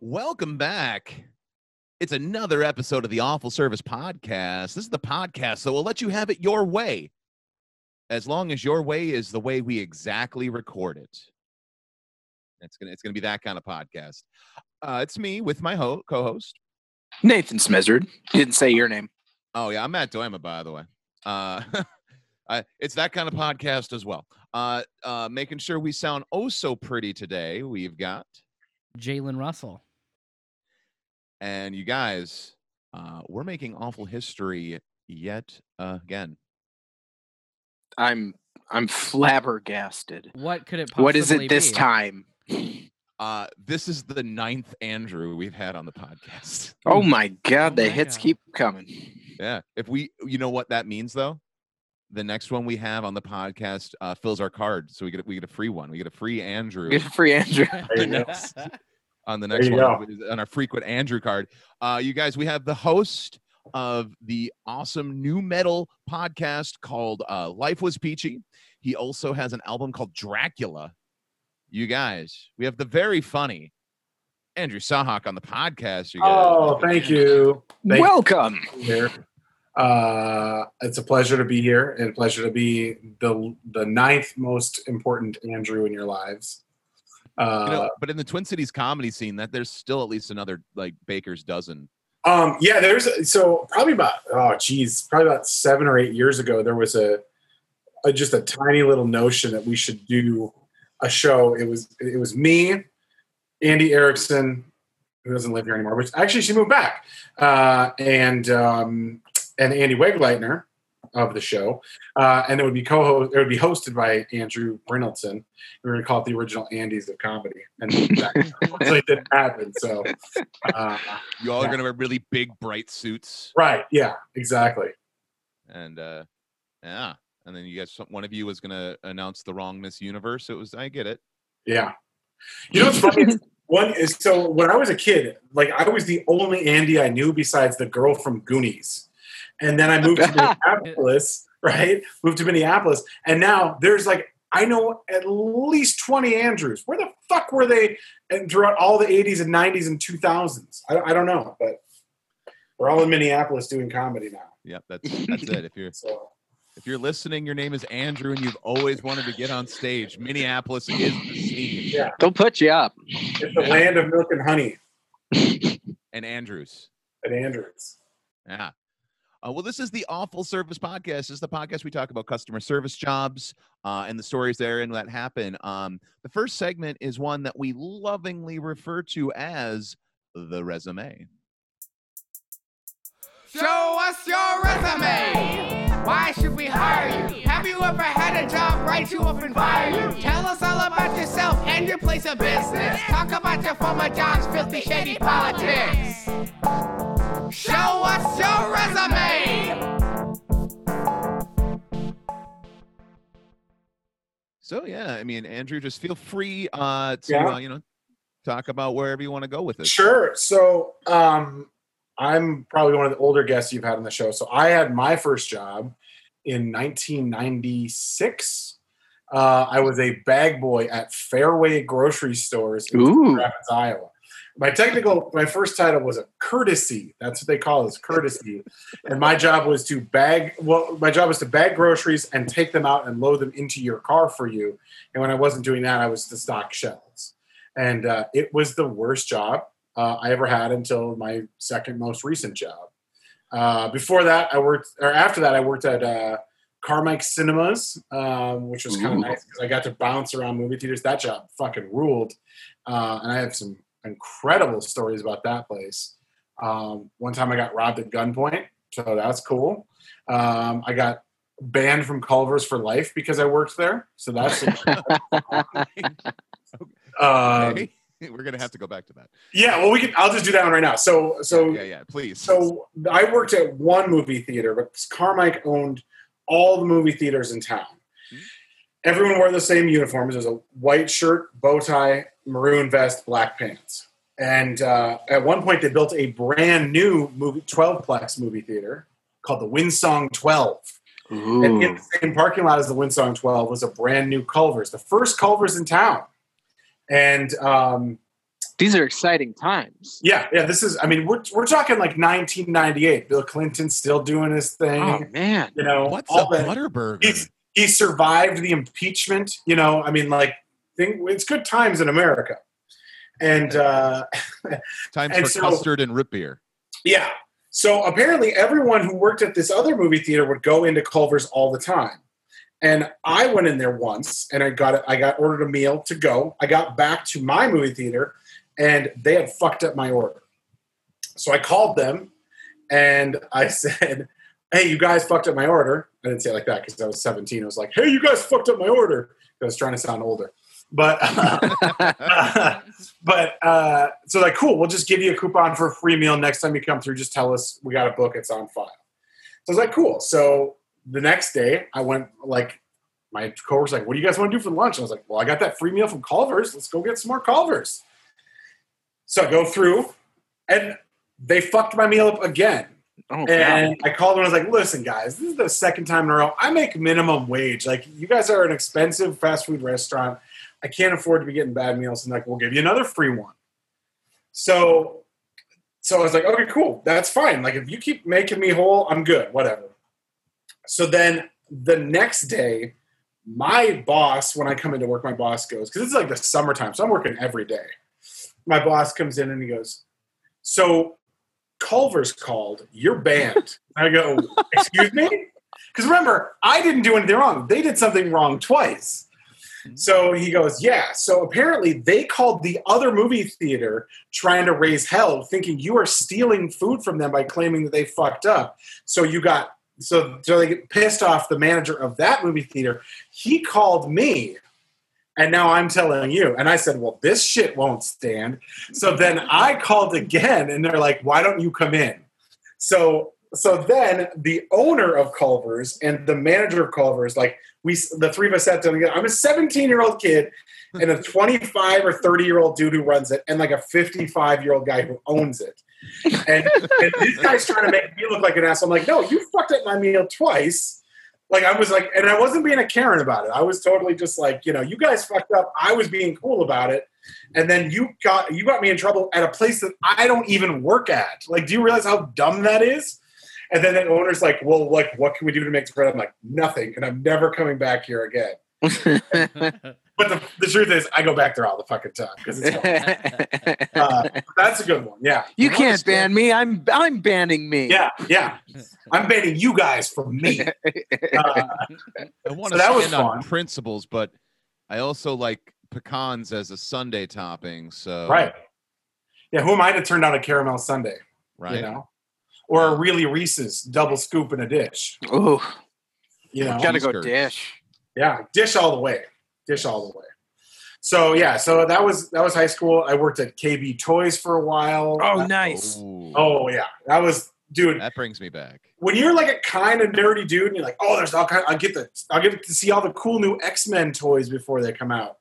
Welcome back. It's another episode of the Awful Service Podcast. This is the podcast that will let you have it your way, as long as your way is the way we exactly record it. It's gonna it's gonna be that kind of podcast. Uh, it's me with my ho- co-host. Nathan Smizzard. You didn't say your name. Oh yeah, I'm Matt Doima, by the way. Uh, I, it's that kind of podcast as well. Uh, uh, making sure we sound oh so pretty today. We've got Jalen Russell. And you guys, uh, we're making awful history yet again. I'm I'm flabbergasted. What could it possibly What is it this be? time? Uh, this is the ninth Andrew we've had on the podcast. Oh my god, Oh the my hits God. keep coming. Yeah. If we, you know what that means though? The next one we have on the podcast uh, fills our card. So we get, we get a free one. We get a free Andrew Good for Andrew. the next, on the next you one on our frequent Andrew card. Uh, you guys, we have the host of the awesome new metal podcast called uh, Life Was Peachy. He also has an album called Dracula. You guys, we have the very funny Andrew Sahak on the podcast. You guys. Oh, thank you. Thank Welcome. you here. Uh, it's a pleasure to be here and a pleasure to be the the ninth most important Andrew in your lives. Uh, You know, but in the Twin Cities comedy scene, that there's still at least another like baker's dozen. Um, yeah, there's so probably about oh geez, probably about seven or eight years ago, there was a, a just a tiny little notion that we should do a show. It was it was me, Andy Erickson, who doesn't live here anymore, which actually she moved back, uh, and um, and Andy Wegleitner of the show, uh, and it would be co-host. It would be hosted by Andrew Brynildson. We were going to call it the original Andes of comedy, and that unfortunately didn't happen. So. Uh, You all are gonna wear really big, bright suits, Right. Yeah. Exactly. and uh yeah, and then you guys, one of you was gonna announce the wrong Miss Universe. It was, I get it. Yeah. You know what's funny? One is so when I was a kid, like I was the only Andy I knew besides the girl from Goonies, and then I moved to Minneapolis. Right, moved to Minneapolis, and now there's like I know at least twenty Andrews. Where the fuck were they and throughout all the '80s and '90s and 2000s? I, I don't know, but we're all in Minneapolis doing comedy now. Yep, that's that's it. If you're So if you're listening, your name is Andrew, and you've always wanted to get on stage. Minneapolis is the scene. Yeah. They'll put you up. it's the land of milk and honey And Andrews. And Andrews. Yeah. Uh, well, this is the Awful Service Podcast. This is the podcast we talk about customer service jobs uh, and the stories therein that happen. Um, the first segment is one that we lovingly refer to as the resume. Show us your resume. Why should we hire you? Have you ever had a job write you up and fire you? Tell us all about yourself and your place of business. Talk about your former jobs, filthy, shady politics. Show us your resume. So, yeah, I mean, Andrew, just feel free uh, to, Yeah. uh, you know, talk about wherever you want to go with it. Sure. So um, I'm probably one of the older guests you've had on the show. So I had my first job in 1996. Uh, I was a bag boy at Fairway grocery stores in Ooh. Rapids, Iowa. My technical, my first title was a courtesy. That's what they call it, is courtesy. and my job was to bag. Well, my job was to bag groceries and take them out and load them into your car for you. And when I wasn't doing that, I was to stock shelves. And uh, it was the worst job uh, I ever had until my second most recent job. Uh, before that, I worked, or after that, I worked at uh, Carmike Cinemas, um, which was kind of nice because I got to bounce around movie theaters. That job fucking ruled, uh, and I have some incredible stories about that place. Um, one time, I got robbed at gunpoint, so that's cool. Um, I got banned from Culver's for life because I worked there, so that's. um, Okay. We're going to have to go back to that. yeah, well, we can. I'll just do that one right now. So, so yeah, yeah, please. So I worked at one movie theater, but Carmike owned all the movie theaters in town. Everyone wore the same uniforms. It was a white shirt, bow tie, maroon vest, black pants. And uh, at one point, they built a brand new movie, 12 plex movie theater called the Winsong 12. And in the same parking lot as the Winsong 12 was a brand new Culver's, the first Culver's in town. And um, These are exciting times. yeah, yeah, this is, I mean, we're, we're talking like 1998. Bill Clinton's still doing his thing. Oh man. you know, What's all a that- Butterburger? He survived the impeachment. You know, I mean, like, thing, it's good times in America. And uh, Times and for so- custard and root beer. yeah, so apparently everyone who worked at this other movie theater would go into Culver's all the time. And I went in there once, and I got I got ordered a meal to go. I got back to my movie theater, and they had fucked up my order. So I called them, and I said, "Hey, you guys fucked up my order." I didn't say it like that because I was 17. I was like, "Hey, you guys fucked up my order." I was trying to sound older, but but uh, so like, cool. We'll just give you a coupon for a free meal next time you come through. Just tell us we got a book. It's on file. So I was like, cool. So the next day, I went like, my coworker's like, "What do you guys want to do for lunch?" And I was like, "Well, I got that free meal from Culver's. Let's go get some more Culver's." So I go through, and they fucked my meal up again. Oh god. And I called and I was like, listen, guys, this is the second time in a row. I make minimum wage. Like, you guys are an expensive fast food restaurant. I can't afford to be getting bad meals. And like, we'll give you another free one. So, so I was like, okay, cool. That's fine. Like, if you keep making me whole, I'm good. Whatever. So then the next day, my boss, when I come into work, my boss goes, because it's like the summertime. So I'm working every day. My boss comes in and he goes, so Culver's called. You're banned. I go, excuse me? Because remember, I didn't do anything wrong. They did something wrong twice. Hmm. So he goes, yeah. So apparently they called the other movie theater trying to raise hell, thinking you are stealing food from them by claiming that they fucked up. So you got so so they get pissed off the manager of that movie theater. He called me. And now I'm telling you. And I said, well, this shit won't stand. So then I called again and they're like, why don't you come in? So so then the owner of Culver's and the manager of Culver's, like we the three of us sat down together. I'm a 17 year old kid and a 25 or 30 year old dude who runs it, and like a 55 year old guy who owns it. And, and this guy's trying to make me look like an asshole. I'm like, no, you fucked up my meal twice. Like I was like, and I wasn't being a Karen about it. I was totally just like, you know, you guys fucked up. I was being cool about it, and then you got you got me in trouble at a place that I don't even work at. Like, do you realize how dumb that is? And then the owner's like, well, like, what can we do to make it right? I'm like, nothing, and I'm never coming back here again. But the, the truth is, I go back there all the fucking time because it's fun. uh, that's a good one. Yeah, you I can't ban me. I'm I'm banning me. yeah, yeah. I'm banning you guys from me. Uh, I want So to that was stand on fun. principles, but I also like pecans as a sundae topping. So right. Yeah. Who am I to turn down a caramel sundae? right. You know, or a really Reese's double scoop in a dish. Ooh, You know, gotta go dish. yeah, dish all the way, dish all the way. So yeah, so that was that was high school. I worked at KB Toys for a while. Oh, nice. Ooh, oh yeah, that was dude. that brings me back. when you're like a kind of nerdy dude and you're like, oh, there's all kind I'll get the I'll get to see all the cool new X-Men toys before they come out.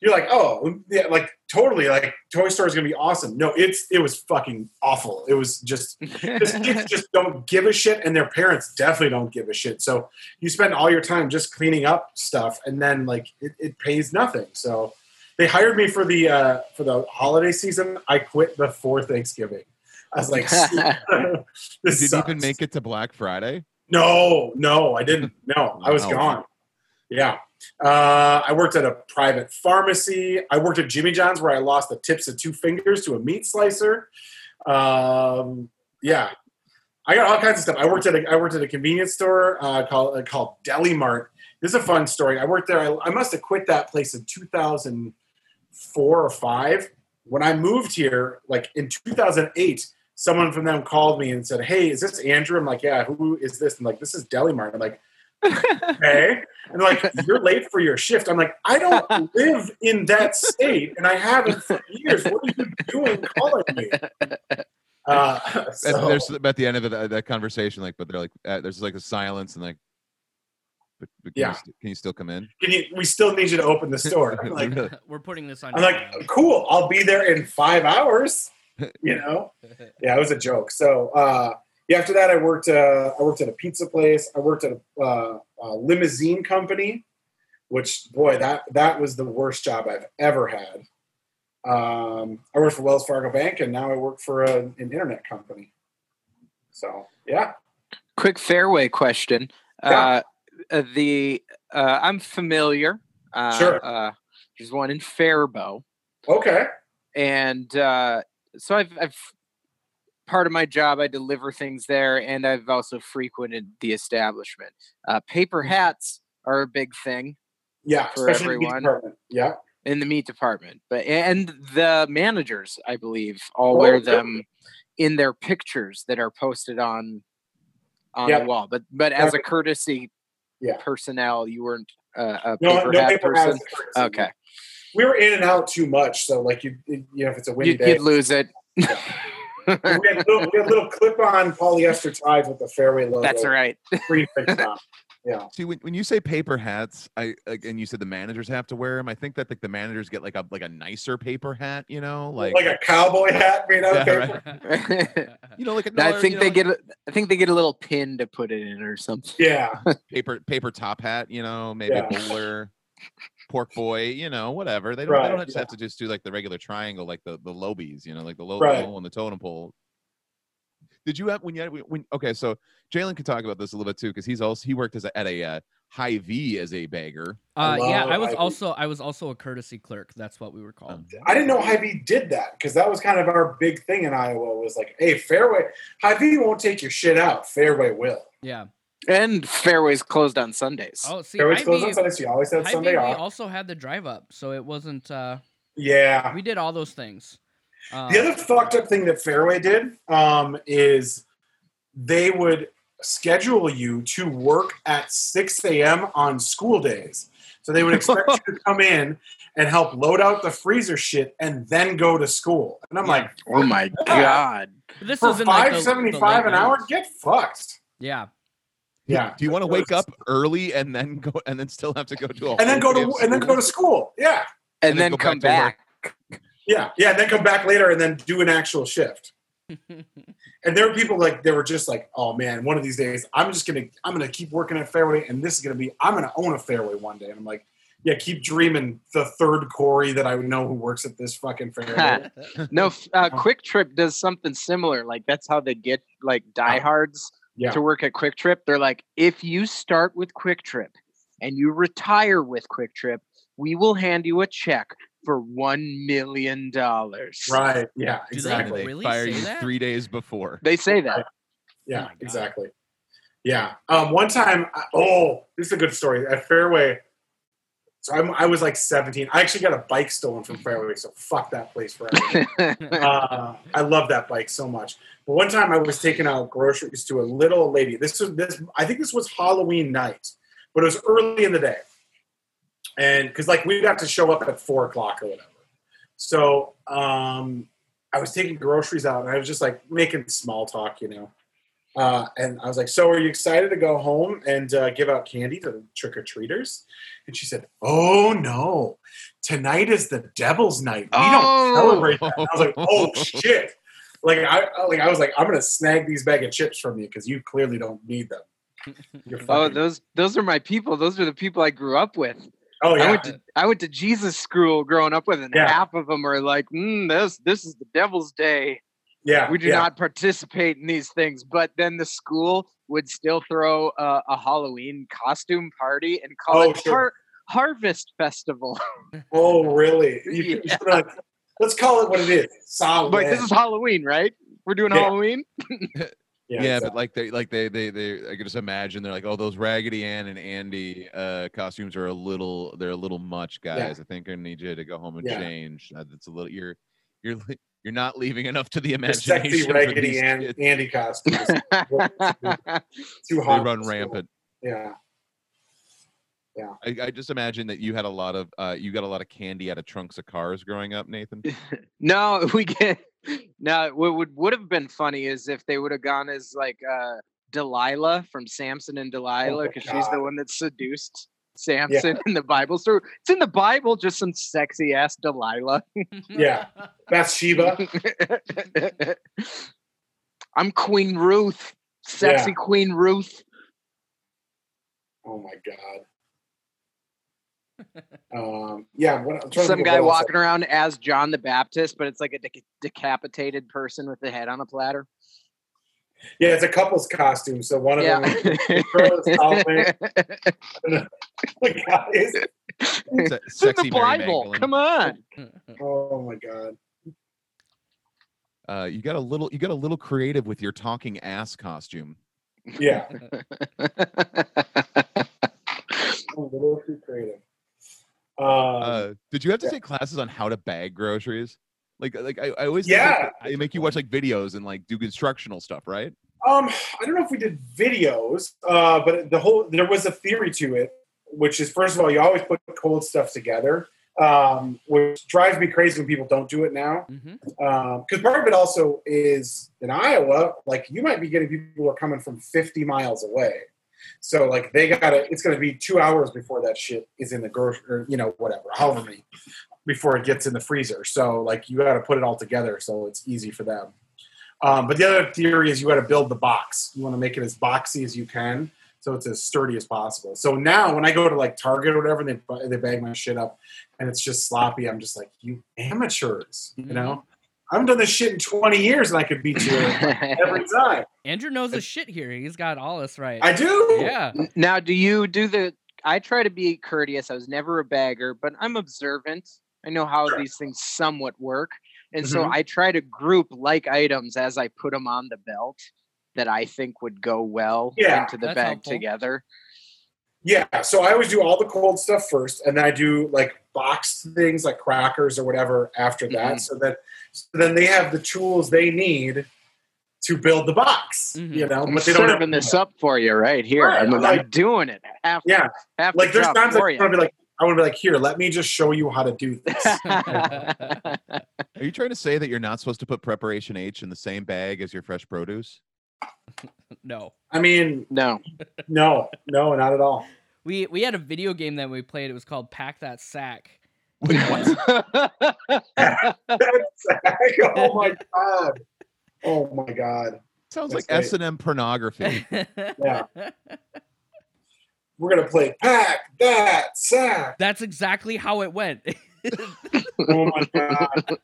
You're like, oh yeah, like totally like Toy Story is gonna be awesome. No, it's it was fucking awful. It was just because kids just don't give a shit and their parents definitely don't give a shit. So you spend all your time just cleaning up stuff and then like it, it pays nothing. So they hired me for the uh for the holiday season. I quit before Thanksgiving. I was like, this You didn't even make it to Black Friday. No, no, I didn't. No, I was Wow. gone. Yeah. Uh, I worked at a private pharmacy. I worked at Jimmy John's where I lost the tips of two fingers to a meat slicer. Um, yeah. I got all kinds of stuff. I worked at a, I worked at a convenience store uh, called uh, called Deli Mart. This is a fun story. I worked there. I, I must have quit that place in 2004 or five. When I moved here, like in 2008, someone from them called me and said, "Hey, is this Andrew?" I'm like, "Yeah." Who is this? I'm like, "This is Deli Mart." I'm like, "Okay." And they're like, "You're late for your shift." I'm like, "I don't live in that state, and I haven't for years. What are you doing calling me?" Uh, And so- there's at the end of it, uh, that conversation, like, but they're like, uh, there's like a silence and like, but, but can, Yeah. you st- can you still come in? Can you, we still need you to open the store. I'm like, We're putting this on. I'm like, cool. I'll be there in five hours. You know? Yeah, it was a joke. So uh, yeah, after that, I worked. Uh, I worked at a pizza place. I worked at a, uh, a limousine company, which boy, that that was the worst job I've ever had. Um, I worked for Wells Fargo Bank, and now I work for a, an internet company. So yeah, Quick fairway question. Yeah. Uh, the uh, I'm familiar. Uh, Sure. Uh, there's one in Faribault, okay, and uh, so I've, I've part of my job. I deliver things there, and I've also frequented the establishment. Uh, paper hats are a big thing yeah, For especially in the meat everyone. Yeah, in the meat department, but and the managers, I believe, all Oh, wear them in their pictures that are posted on on Yep. the wall. But but as a courtesy Yeah. personnel, you weren't uh, a no, paper no hat paper person. Okay, We were in and out too much, so like you, you know, if it's a windy you, day, you'd lose it. we had little, we had little clip-on polyester ties with the fairway logo. That's right. Yeah, See, when, when you say paper hats, I like, and you said the managers have to wear them. I think that like the managers get like a like a nicer paper hat, you know, like, like, a cowboy hat made out of paper. right. you know, like a I dollar, think you they know, get. A, I think they get a little pin to put it in or something. Yeah, paper paper top hat, you know, maybe Yeah. a bowler, pork boy, you know, whatever. They don't, they don't just yeah. have to just do like the regular triangle, like the the lobies, you know, like the low Right. on the totem pole. Did you have when you had when okay? So Jalen could talk about this a little bit too because he's also he worked as a, at a uh, Hy-Vee as a bagger. Uh, yeah, I was Ivy. also I was also a courtesy clerk. That's what we were called. I didn't know Hy-Vee did that because that was kind of our big thing in Iowa. Was like, hey, Fairway, Hy-Vee won't take your shit out. Fairway will. Yeah. And fairways closed on Sundays. Oh, see, Fairway's closed on Hy-Vee, so you always had Hy-Vee, Sunday we off. also had the drive up, so it wasn't. uh Yeah. We did all those things. Uh, The other fucked up thing that Fairway did um, is they would schedule you to work at 6 a.m. on school days. So they would expect you to come in and help load out the freezer shit and then go to school. And I'm Yeah. like, oh my god. this for is in like the- five the seventy five an hour, get fucked. Yeah. Yeah. Do you want to wake up early and then go and then still have to go to a And then go to of and then go to school. Yeah. And, And then then, come back back. Yeah. Yeah. And then come back later and then do an actual shift. And there were people like they were just like, oh man, one of these days I'm just gonna I'm gonna keep working at Fairway, and this is gonna be I'm gonna own a Fairway one day. And I'm like, yeah, keep dreaming. The third Corey that I know who works at this fucking Fairway. No, uh, QuikTrip does something similar. Like that's how they get like diehards Yeah. to work at QuikTrip. They're like, if you start with QuikTrip and you retire with QuikTrip, we will hand you a check for one million dollars. right. Yeah. they Exactly. they really fire you that? three days before. They say that. Yeah. Oh exactly. Yeah. Um, one time, I- oh, this is a good story at Fairway. So I'm, I was like 17. I actually got a bike stolen from Fairway, so fuck that place forever. uh, I love that bike so much. But one time I was taking out groceries to a little lady. This was this. I think this was Halloween night, but it was early in the day, and because like we'd have to show up at four o'clock or whatever. So um, I was taking groceries out, and I was just like making small talk, you know. Uh, and I was like, "So, are you excited to go home and uh, give out candy to the trick or treaters?" And she said, "Oh no, tonight is the Devil's Night. We Oh. don't celebrate that." And I was like, "Oh shit!" Like I I- like I was like, "I'm gonna snag these bag of chips from you because you clearly don't need them." You're oh, those those are my people. Those are the people I grew up with. oh I yeah, went to I went to Jesus school growing up with, and Yeah. half of them are like, mm, "This this is the devil's day. Yeah. We do yeah. not participate in these things." But then the school would still throw a, a Halloween costume party and call Oh, it sure. Har- Harvest Festival. Oh really? You, you Yeah. should be like, let's call it what it is. Solid. but this is Halloween, right? We're doing Yeah. Halloween. Yeah, exactly. but like they like they they they I could just imagine they're like, oh, those Raggedy Ann and Andy uh costumes are a little they're a little much, guys. I think I need you to go home and Yeah. change. Uh, It's a little you're you're li- you're not leaving enough to the the imagination. sexy raggedy and. Andy costumes. Too They hot. run for rampant. Yeah. I, I just imagine that you had a lot of uh you got a lot of candy out of trunks of cars growing up, Nathan. no, we get no. What would would have been funny is if they would have gone as like uh Delilah from Samson and Delilah my because she's the one that seduced Samson in the Bible story. It's in the Bible, just some sexy ass Delilah. Yeah. Bathsheba. I'm Queen Ruth, sexy Yeah. Queen Ruth. Oh my god. Um, yeah, what, I'm trying to Some guy what walking around as John the Baptist, but it's like a deca- decapitated person with the head on a platter. Yeah, it's a couple's costume. So one of Yeah. them, the girl is Solomon, the guy is- Se- in sexy the Mary Bible. Magdalene. Come on. Oh my god. Uh, you got a little. You got a little creative with your talking ass costume. Yeah, a little too creative. Um, Uh, did you have to yeah. take classes on how to bag groceries? Like, like I, I always think, Yeah. like, they make you watch like videos and like do instructional stuff, right? Um, I don't know if we did videos, uh, but the whole there was a theory to it, which is first of all, you always put cold stuff together, um, which drives me crazy when people don't do it now. Because part of it also is in Iowa, like you might be getting people who are coming from 50 miles away. So like they gotta, it's gonna be two hours before that shit is in the grocery, you know, whatever, however many, before it gets in the freezer. So like you gotta put it all together so it's easy for them. Um, but the other theory is you got to build the box. You want to make it as boxy as you can, so it's as sturdy as possible. So now, when I go to like Target or whatever, they they bag my shit up, and it's just sloppy. I'm just like, you amateurs, you know. I haven't done this shit in 20 years, and I could beat you every time. Andrew knows his shit here. He's got all this right. I do. yeah. now, do you do the? I try to be courteous. I was never a bagger, but I'm observant. I know how Sure. these things somewhat work, and so Mhm. I try to group like items as I put them on the belt that I think would go well Yeah, into the bag helpful. together. Yeah, so I always do all the cold stuff first, and then I do like boxed things like crackers or whatever after that. Mhm. So that so then they have the tools they need to build the box. Mhm. You know, I'm but they don't have serving this up for you right here. Right, I'm, I'm doing it. Half, Yeah, half like there's times I for want to be like, I want to be like, here, let me just show you how to do this. Are you trying to say that you're not supposed to put preparation H in the same bag as your fresh produce? No. I mean, no. no, no, not at all. We we had a video game that we played. It was called Pack That Sack. Wait, what? oh my god. Oh my god. Sounds That's like S and M pornography. Yeah. We're gonna play pack that sack. That's exactly how it went. Oh my god.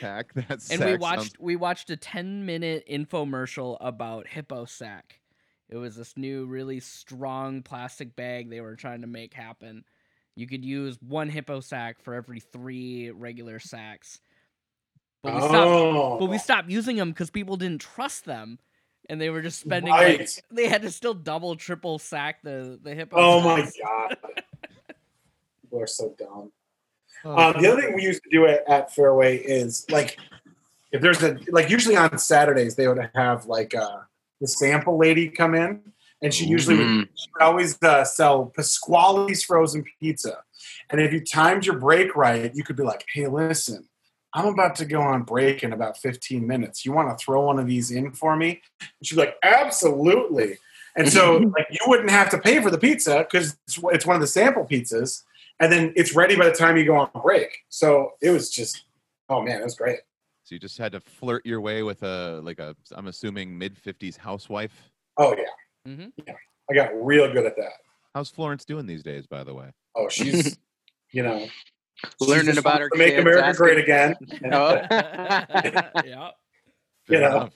Pack that and sack we sounds- watched we watched a 10 minute infomercial about hippo sack it was this new really strong plastic bag they were trying to make happen you could use one hippo sack for every three regular sacks but we stopped Oh. but we stopped using them because people didn't trust them and they were just spending Right. like they had to still double triple sack the the hippo Oh my god. People are so dumb. Oh, Um, the other thing we used to do at, at Fairway is like if there's a like usually on Saturdays they would have like uh the sample lady come in and she usually would, Mhm. she would always uh, sell Pasquale's frozen pizza. And if you timed your break right, you could be like, hey, listen, I'm about to go on break in about 15 minutes. You want to throw one of these in for me? And she'd be like, absolutely. And so like you wouldn't have to pay for the pizza because it's, it's one of the sample pizzas and then it's ready by the time you go on break. So it was just, oh man, it was great. So you just had to flirt your way with a like a I'm assuming mid fifties housewife. Oh yeah, Mm-hmm. yeah. I got real good at that. How's Florence doing these days, by the way? Oh, she's, you know, she Learning about her make kids, America asking- great again. Oh. yeah You know.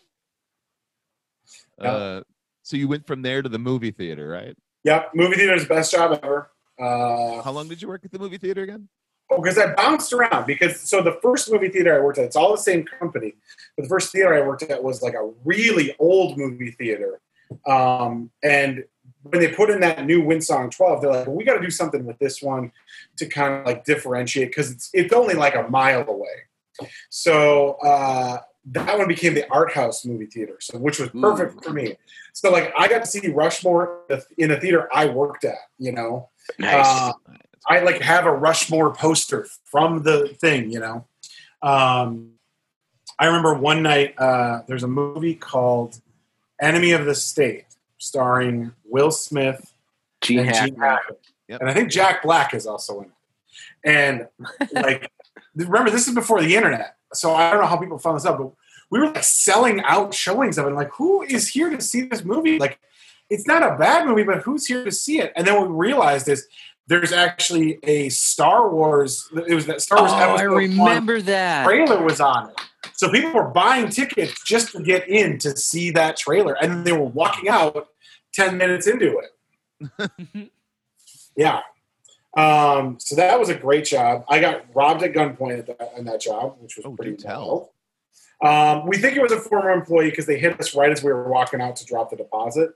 Uh, so you went from there to the movie theater, right? Yep, movie theater is the best job ever. Uh, How long did you work at the movie theater again? Oh, because I bounced around because so the first movie theater I worked at, it's all the same company, but the first theater I worked at was like a really old movie theater. Um, and when they put in that new Winsong 12, they're like, well, we got to do something with this one to kind of like differentiate because it's it's only like a mile away. So uh, that one became the art house movie theater, so which was perfect for me. So like I got to see Rushmore in a theater I worked at, you know. Nice. Uh, I like have a Rushmore poster from the thing, you know. Um, I remember one night uh, there's a movie called Enemy of the State, starring Will Smith Gene and Hackman. Gene Hackman. Yep. And I think Jack Black is also in it. And like, remember, this is before the internet, so I don't know how people found this out, but we were like selling out showings of it. Like, who is here to see this movie? Like, it's not a bad movie, but who's here to see it? And then what we realized is there's actually a Star Wars. It was that Star Oh, Wars I episode one remember that. trailer was on it. So people were buying tickets just to get in to see that trailer, and they were walking out ten minutes into it. Yeah. Um, so that was a great job. I got robbed at gunpoint at that, on that job, which was Oh, pretty tell. Um, we think it was a former employee because they hit us right as we were walking out to drop the deposit.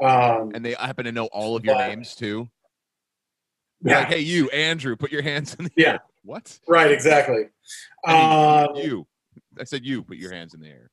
Um, And they happen to know all of your Yeah. names too. Yeah, Like, hey, you, Andrew, put your hands in the Yeah. air. What? right, exactly. I Um, you. I said you, put your hands in the air.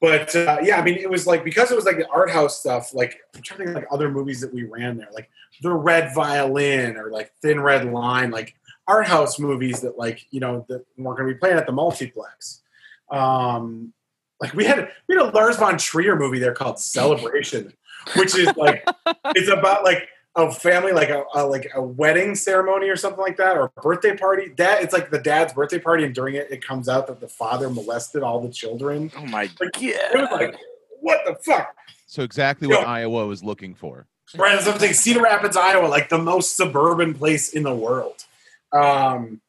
but uh, yeah, I mean, it was like because it was like the art house stuff. Like I'm trying to think like other movies that we ran there, like The Red Violin or like Thin Red Line, like art house movies that like you know that weren't going to be playing at the multiplex. Um, like we had we had a Lars von Trier movie there called Celebration, which is like it's about like a family like a, a like a wedding ceremony or something like that or a birthday party dad it's like the dad's birthday party and during it it comes out that the father molested all the children Oh my Like, god! it was like, what the fuck? So exactly what Yeah. Iowa was looking for. Right, that's something. Cedar Rapids, Iowa, like the most suburban place in the world. Um,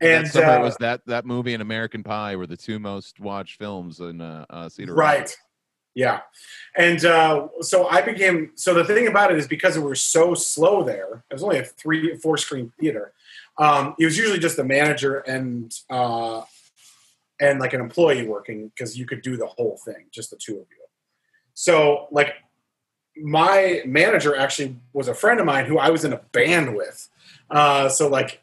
and that summer uh, it was that that movie and American Pie were the two most watched films in uh, uh, Cedar right, Rapids. yeah. And uh, so I became. So the thing about it is because we were so slow there. It was only a three, four screen theater. Um, it was usually just the manager and uh, and like an employee working because you could do the whole thing, just the two of you. So like my manager actually was a friend of mine who I was in a band with. Uh, so like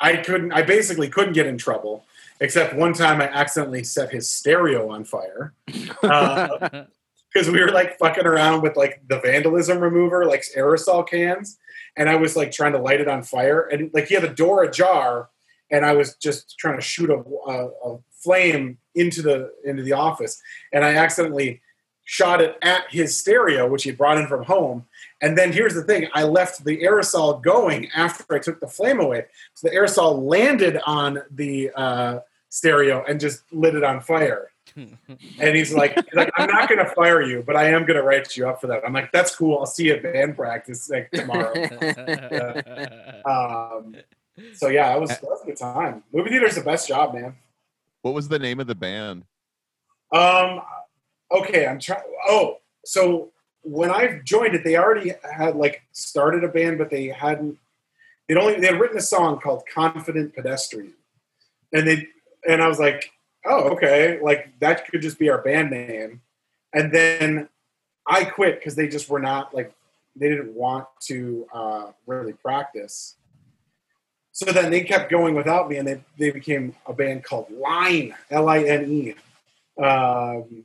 I couldn't, I basically couldn't get in trouble, except one time I accidentally set his stereo on fire uh, because we were like fucking around with like the vandalism remover, like aerosol cans, and I was like trying to light it on fire, and like he had the door ajar, and I was just trying to shoot a, a, a flame into the into the office, and I accidentally shot it at his stereo, which he brought in from home. And then here's the thing: I left the aerosol going after I took the flame away, so the aerosol landed on the uh, stereo and just lit it on fire. And he's like, he's like, I'm not going to fire you, but I am going to write you up for that. I'm like, that's cool. I'll see you at band practice like tomorrow. um, so yeah, that was, that was a good time. Movie theater's the best job, man. What was the name of the band? Um, okay, I'm trying. Oh, so when I joined it, they already had like started a band, but they hadn't. They'd only they had written a song called "Confident Pedestrian," and they and I was like, oh, okay, like that could just be our band name. And then I quit because they just were not like they didn't want to uh, really practice. So then they kept going without me, and they they became a band called Line L I N E. Um,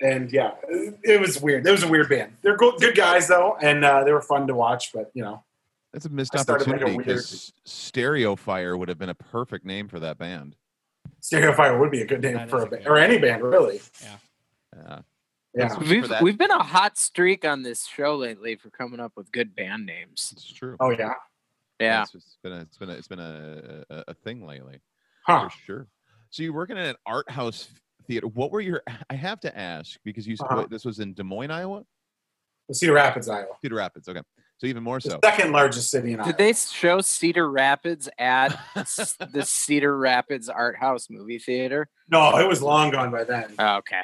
and yeah, it, it was weird. It was a weird band. They're good, good guys though, and uh, they were fun to watch. But you know, That's a missed I started like a opportunity weird- Stereo Fire would have been a perfect name for that band. Stereo Fire would be a good name That for a a band or any band really. Yeah. Yeah, for We've we've been a hot streak on this show lately for coming up with good band names. It's true. oh yeah, Yeah. It's, just been a, it's been a, it's been a, a, a thing lately huh? for sure. So you're working at an art house theater. What were your? I have to ask because you said Uh-huh. this was in Des Moines, Iowa, Cedar Rapids, Iowa, Cedar Rapids. Okay, so even more the so. second largest city in Iowa. Did they show Cedar Rapids at the Cedar Rapids Art House movie theater? No, it was long gone by then. Oh, okay.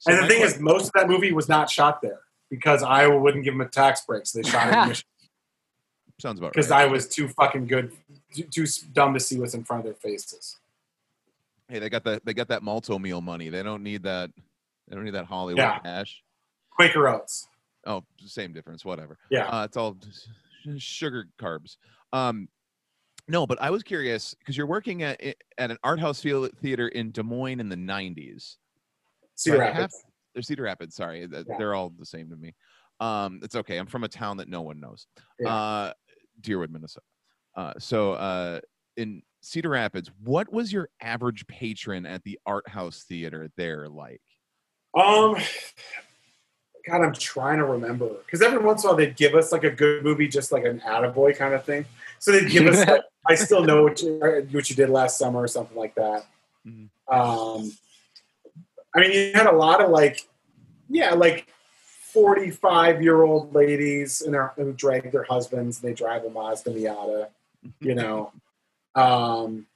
So and the thing que- is, most of that movie was not shot there because Iowa wouldn't give them a tax break, so they shot it in Michigan sounds about right. because. I was too fucking good, too, too dumb to see what's in front of their faces. Hey, they got that. They got that Malt-O-Meal money. They don't need that. They don't need that Hollywood Yeah. cash. Quaker Oats. Oh, same difference. Whatever. Yeah. Uh, it's all sugar carbs. Um, no, but I was curious because you're working at at an art house theater in Des Moines in the '90s. Cedar have- Rapids. They're Cedar Rapids. Sorry, Yeah. they're all the same to me. Um, it's okay. I'm from a town that no one knows. Yeah. Uh, Deerwood, Minnesota. Uh, so uh, in Cedar Rapids, what was your average patron at the art house theater there like? Um, God, I'm trying to remember because every once in a while they'd give us like a good movie, just like an attaboy kind of thing. So they'd give us, like, I still know what you, uh, what you did last summer or something like that. Mhm. Um, I mean, you had a lot of like, yeah, like 45 year old ladies and their, who drag their husbands and they drive a Mazda Miata, you know. Um,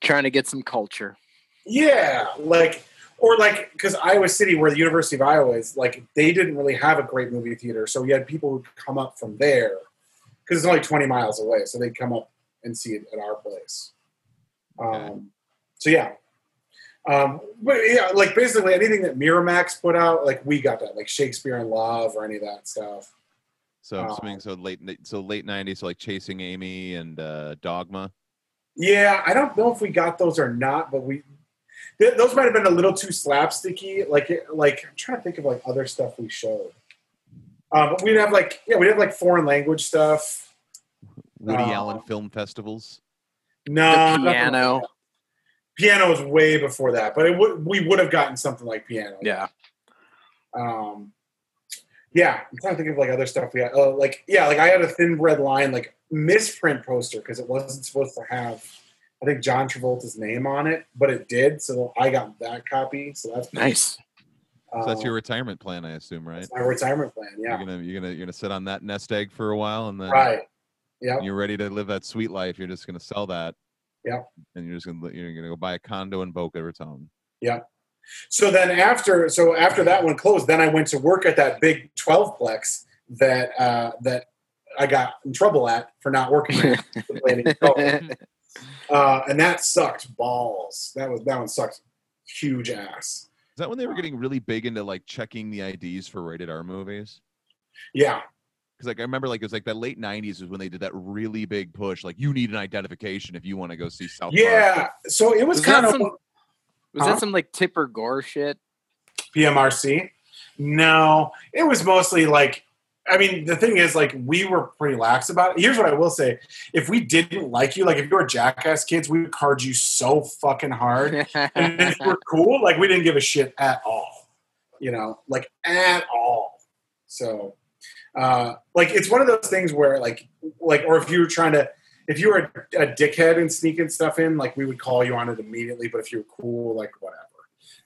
Trying to get some culture. yeah, like or like because Iowa City, where the University of Iowa is, like they didn't really have a great movie theater, so we had people who'd come up from there because it's only twenty miles away, so they'd come up and see it at our place. Okay. Um, so yeah, um, but yeah, like basically anything that Miramax put out, like we got that, like Shakespeare in Love or any of that stuff. So I'm Oh. assuming so late so late 90s, so like Chasing Amy and uh, Dogma. Yeah, I don't know if we got those or not, but we th- those might have been a little too slapsticky. Like, it- like I'm trying to think of like other stuff we showed. Uh, but we'd have like yeah, we'd have like foreign language stuff. Woody Oh. Allen film festivals. No, the nothing like piano. Piano was way before that, but it would we would have gotten something like piano. Yeah. Um, yeah, I'm trying to think of like other stuff we had. Uh, like yeah, like I had a thin red line like misprint poster because it wasn't supposed to have. I think John Travolta's name on it, but it did, so I got that copy. So that's Nice. So that's your retirement plan, I assume, right? that's my retirement plan. Yeah, You're gonna you're gonna you're gonna sit on that nest egg for a while, and then right. Yeah, you're ready to live that sweet life, you're just gonna sell that. Yep. And you're just gonna you're gonna go buy a condo in Boca Raton. So then after so after that one closed, then I went to work at that big twelve plex that uh, that I got in trouble at for not working. there. uh, and that sucked balls. That was that one sucked huge ass. Is that when they were getting really big into like checking the IDs for rated R movies? Yeah, Because like I remember like it was like that late '90s is when they did that really big push. Like you need an identification if you want to go see South Park. yeah. So it was, Was kind of some- Was Huh? that some like Tipper Gore shit? PMRC. No, it was mostly like. I mean, the thing is, like, we were pretty lax about it. Here's what I will say: if we didn't like you, like, if you were jackass kids, we would card you so fucking hard. and if you were cool, like, we didn't give a shit at all. You know, like at all. So, uh, like, it's one of those things where, like, like, or if you were trying to, if you were a, a dickhead and sneaking stuff in, like, we would call you on it immediately. But if you were cool, like, whatever.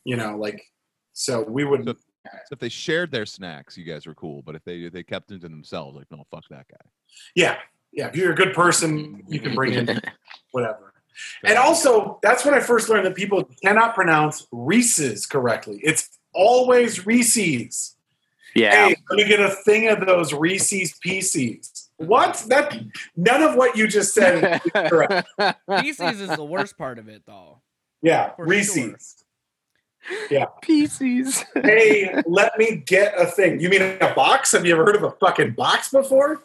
You know, like, so we would. So- So if they shared their snacks, you guys were cool. But if they they kept them to themselves, like no, fuck that guy. Yeah, yeah. If you're a good person, you can bring in whatever. And also, that's when I first learned that people cannot pronounce Reese's correctly. It's always Reese's. yeah. Hey, let me get a thing of those Reese's Pieces. What? That none of what you just said. is correct. Feces is the worst part of it, though. Yeah, For Reese's. Pieces. Hey, let me get a thing. You mean a box? Have you ever heard of a fucking box before?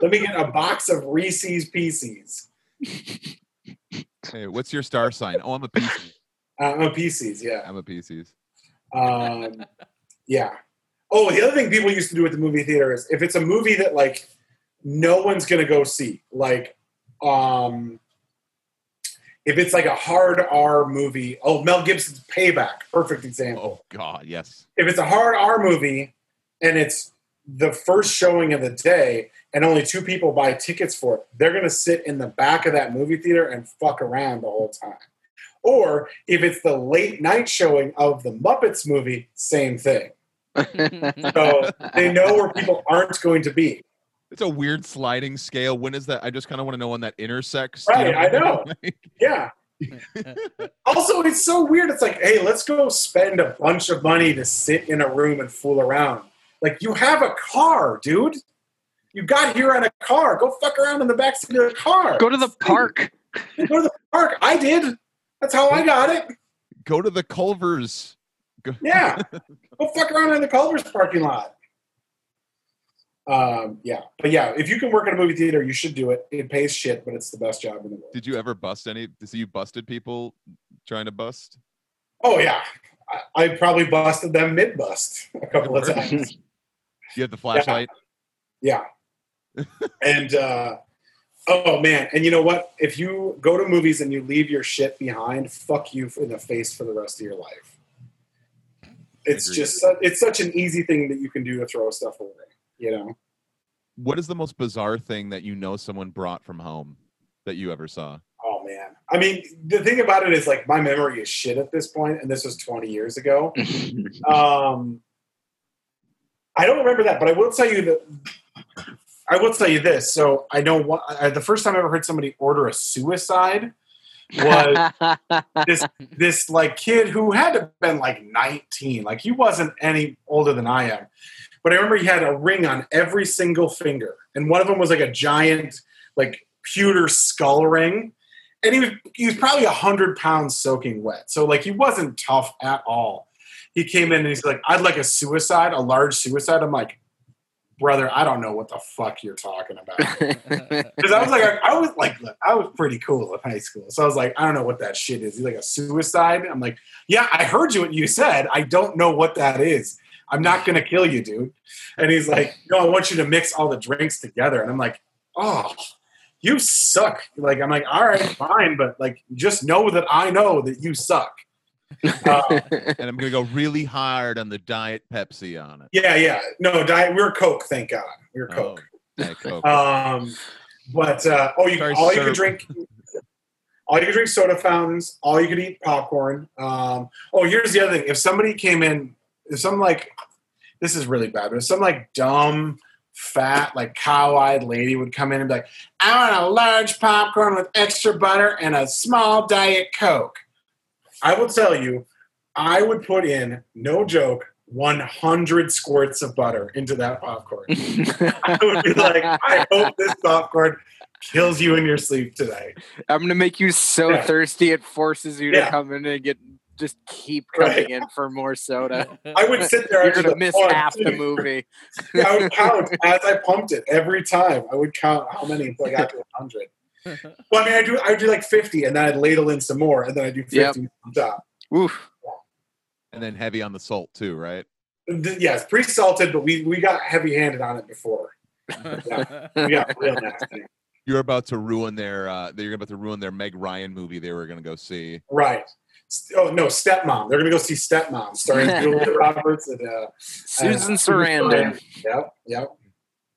Let me get a box of Reese's Pieces. Hey, what's your star sign? Oh, I'm a PC. Uh, I'm a Pieces. Yeah. I'm a PCs. Um, yeah. Oh, the other thing people used to do at the movie theater is if it's a movie that like no one's gonna go see, like um, if it's like a hard R movie. Oh, Mel Gibson's Payback, perfect example. Oh God, yes. If it's a hard R movie and it's the first showing of the day and only two people buy tickets for it, they're gonna sit in the back of that movie theater and fuck around the whole time. Or if it's the late night showing of the Muppets movie, same thing. So they know where people aren't going to be. It's a weird sliding scale. When is that? I just kind of want to know when that intersects. Right, I know. Yeah. Also, it's so weird. It's like, hey, let's go spend a bunch of money to sit in a room and fool around. Like, you have a car, dude. You got here on a car. Go fuck around in the backseat of the car. Go to the park. Go to the park. I did. That's how I got it. Go to the Culvers. Go- Yeah. Go fuck around in the Culver's parking lot. Um, yeah. But yeah, if you can work in a movie theater, you should do it. It pays shit, but it's the best job in the world. Did you ever bust any? So you busted people trying to bust? Oh yeah. I, I probably busted them mid bust a couple of times. You had the flashlight. Yeah. and uh Oh man, and you know what? If you go to movies and you leave your shit behind, fuck you in the face for the rest of your life. It's just it's such an easy thing that you can do to throw stuff away. You know? What is the most bizarre thing that you know someone brought from home that you ever saw? Oh man. I mean, the thing about it is like my memory is shit at this point, and this was 20 years ago. Um, I don't remember that, but I will tell you that I will tell you this. So I know what, I, the first time I ever heard somebody order a suicide was this this like kid who had to have been like 19. Like he wasn't any older than I am. But I remember he had a ring on every single finger. And one of them was like a giant, like pewter skull ring. And he was he was probably a hundred pounds soaking wet. So like he wasn't tough at all. He came in and he's like, I'd like a suicide, a large suicide. I'm like, brother, I don't know what the fuck you're talking about. Because I was like, I, I was like, look, I was pretty cool in high school. So I was like, I don't know what that shit is. He's like a suicide. I'm like, yeah, I heard you what you said. I don't know what that is. I'm not gonna kill you, dude. And he's like, no, I want you to mix all the drinks together. And I'm like, oh, you suck. Like, I'm like, all right, fine, but like, just know that I know that you suck. Uh, And I'm gonna go really hard on the diet Pepsi on it. yeah, yeah. No, diet. We are Coke, thank God. We are Coke. Oh, Diet Coke. Um, but uh, oh, you Sorry, all you sir. can drink, all you can drink soda fountains. All you can eat popcorn. Um, oh, here's the other thing: if somebody came in, if some like this is really bad, but if some like dumb, fat, like cow-eyed lady would come in and be like, "I want a large popcorn with extra butter and a small diet coke," I will tell you, I would put in no joke. 100 squirts of butter into that popcorn. I would be like, I hope this popcorn kills you in your sleep today. I'm gonna make you so Yeah. thirsty it forces you to come in and get just keep coming Right. in for more soda. I would sit there. You're after gonna the miss pump, half the movie. Yeah, I would count as I pumped it every time. I would count how many until I got to 100. Well, I mean, I do I do like 50, and then I'd ladle in some more, and then I do 50 Yep. on top. Oof. and then heavy on the salt too, right? Th- Yes, pre-salted, but we we got heavy-handed on it before. We got real nasty. You're about to ruin their. uh They're about to ruin their Meg Ryan movie they were gonna go see. Right. St- Oh no, Stepmom. They're gonna go see Stepmom, starring Julia Roberts and uh, Susan uh, Sarandon. Yep, yep.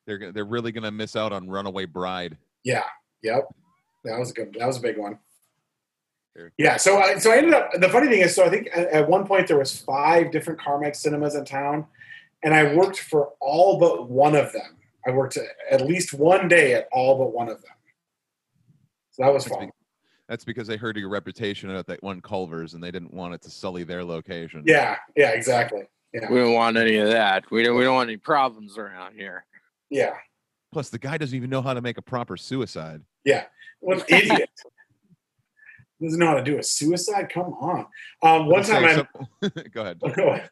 They're they're really gonna miss out on Runaway Bride. Yeah, yep. That was a good. That was a big one. Yeah. So I so I ended up. The funny thing is, so I think at, at one point there was five different Carmike cinemas in town, and I worked for all but one of them. I worked at least one day at all but one of them. So that was That's, fun. Be- that's because they heard your reputation at that one Culver's and they didn't want it to sully their location. Yeah. Yeah. Exactly. Yeah. We don't want any of that. We don't. We don't want any problems around here. Yeah. Plus, the guy doesn't even know how to make a proper suicide. Yeah, what an idiot. Doesn't know how to do a suicide. Come on. Um, one time I. some- go ahead. I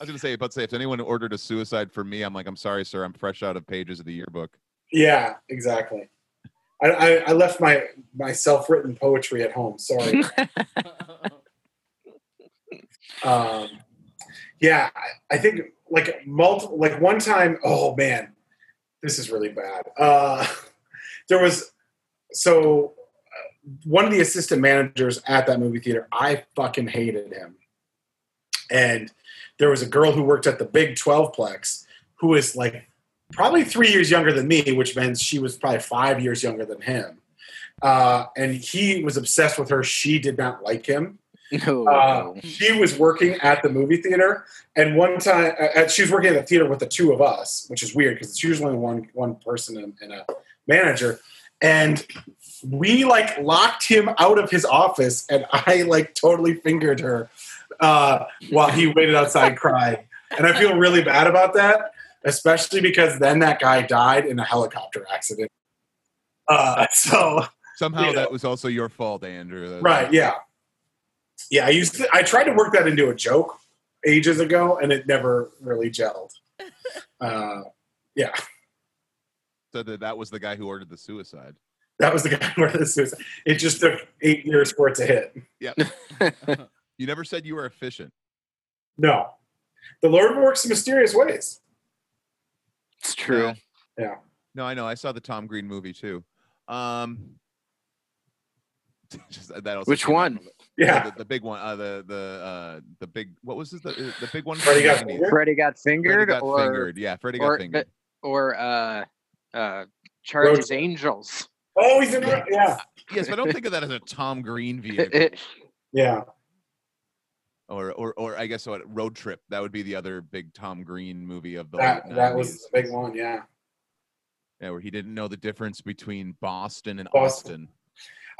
was gonna say, but say, if anyone ordered a suicide for me, I'm like, I'm sorry, sir, I'm fresh out of pages of the yearbook. Yeah, exactly. I, I, I left my my self written poetry at home. Sorry. um, yeah, I, I think like multiple like one time. Oh man, this is really bad. Uh, there was so uh, one of the assistant managers at that movie theater. I fucking hated him, and there was a girl who worked at the Big Twelve Plex who was like probably three years younger than me, which means she was probably five years younger than him. Uh, and he was obsessed with her. She did not like him. no. Uh, she was working at the movie theater, and one time uh, uh, she was working at the theater with the two of us, which is weird because it's usually one one person and, and a manager. And we like locked him out of his office, and I like totally fingered her uh, while he waited outside crying. And I feel really bad about that, especially because then that guy died in a helicopter accident. Uh, so Somehow Yeah. that was also your fault, Andrew. That- Right. Yeah. Yeah. I used to, I tried to work that into a joke ages ago, and it never really gelled. Uh, yeah, So that that was the guy who ordered the suicide. that was the guy who ordered the suicide. It just took eight years for it to hit. Yeah. You never said you were efficient. No, the Lord works in mysterious ways. It's true. Yeah. No, I know. I saw the Tom Green movie too. Um, just, that also Which one? from- Yeah. the, the big one. Uh, the the uh, the big. What was this? The the big one. Freddy got the 90s? fingered? Freddie got Freddy fingered, got or fingered. Yeah, Freddy got or fingered. or uh, uh, Charlie's Trip. Angels. Oh, he's in there. Yeah. yes, but I don't think of that as a Tom Green vehicle. Yeah. Or or or I guess what Road Trip. That would be the other big Tom Green movie of the That that was 90s. the big one. Yeah. Yeah, where he didn't know the difference between Boston and Boston. Austin.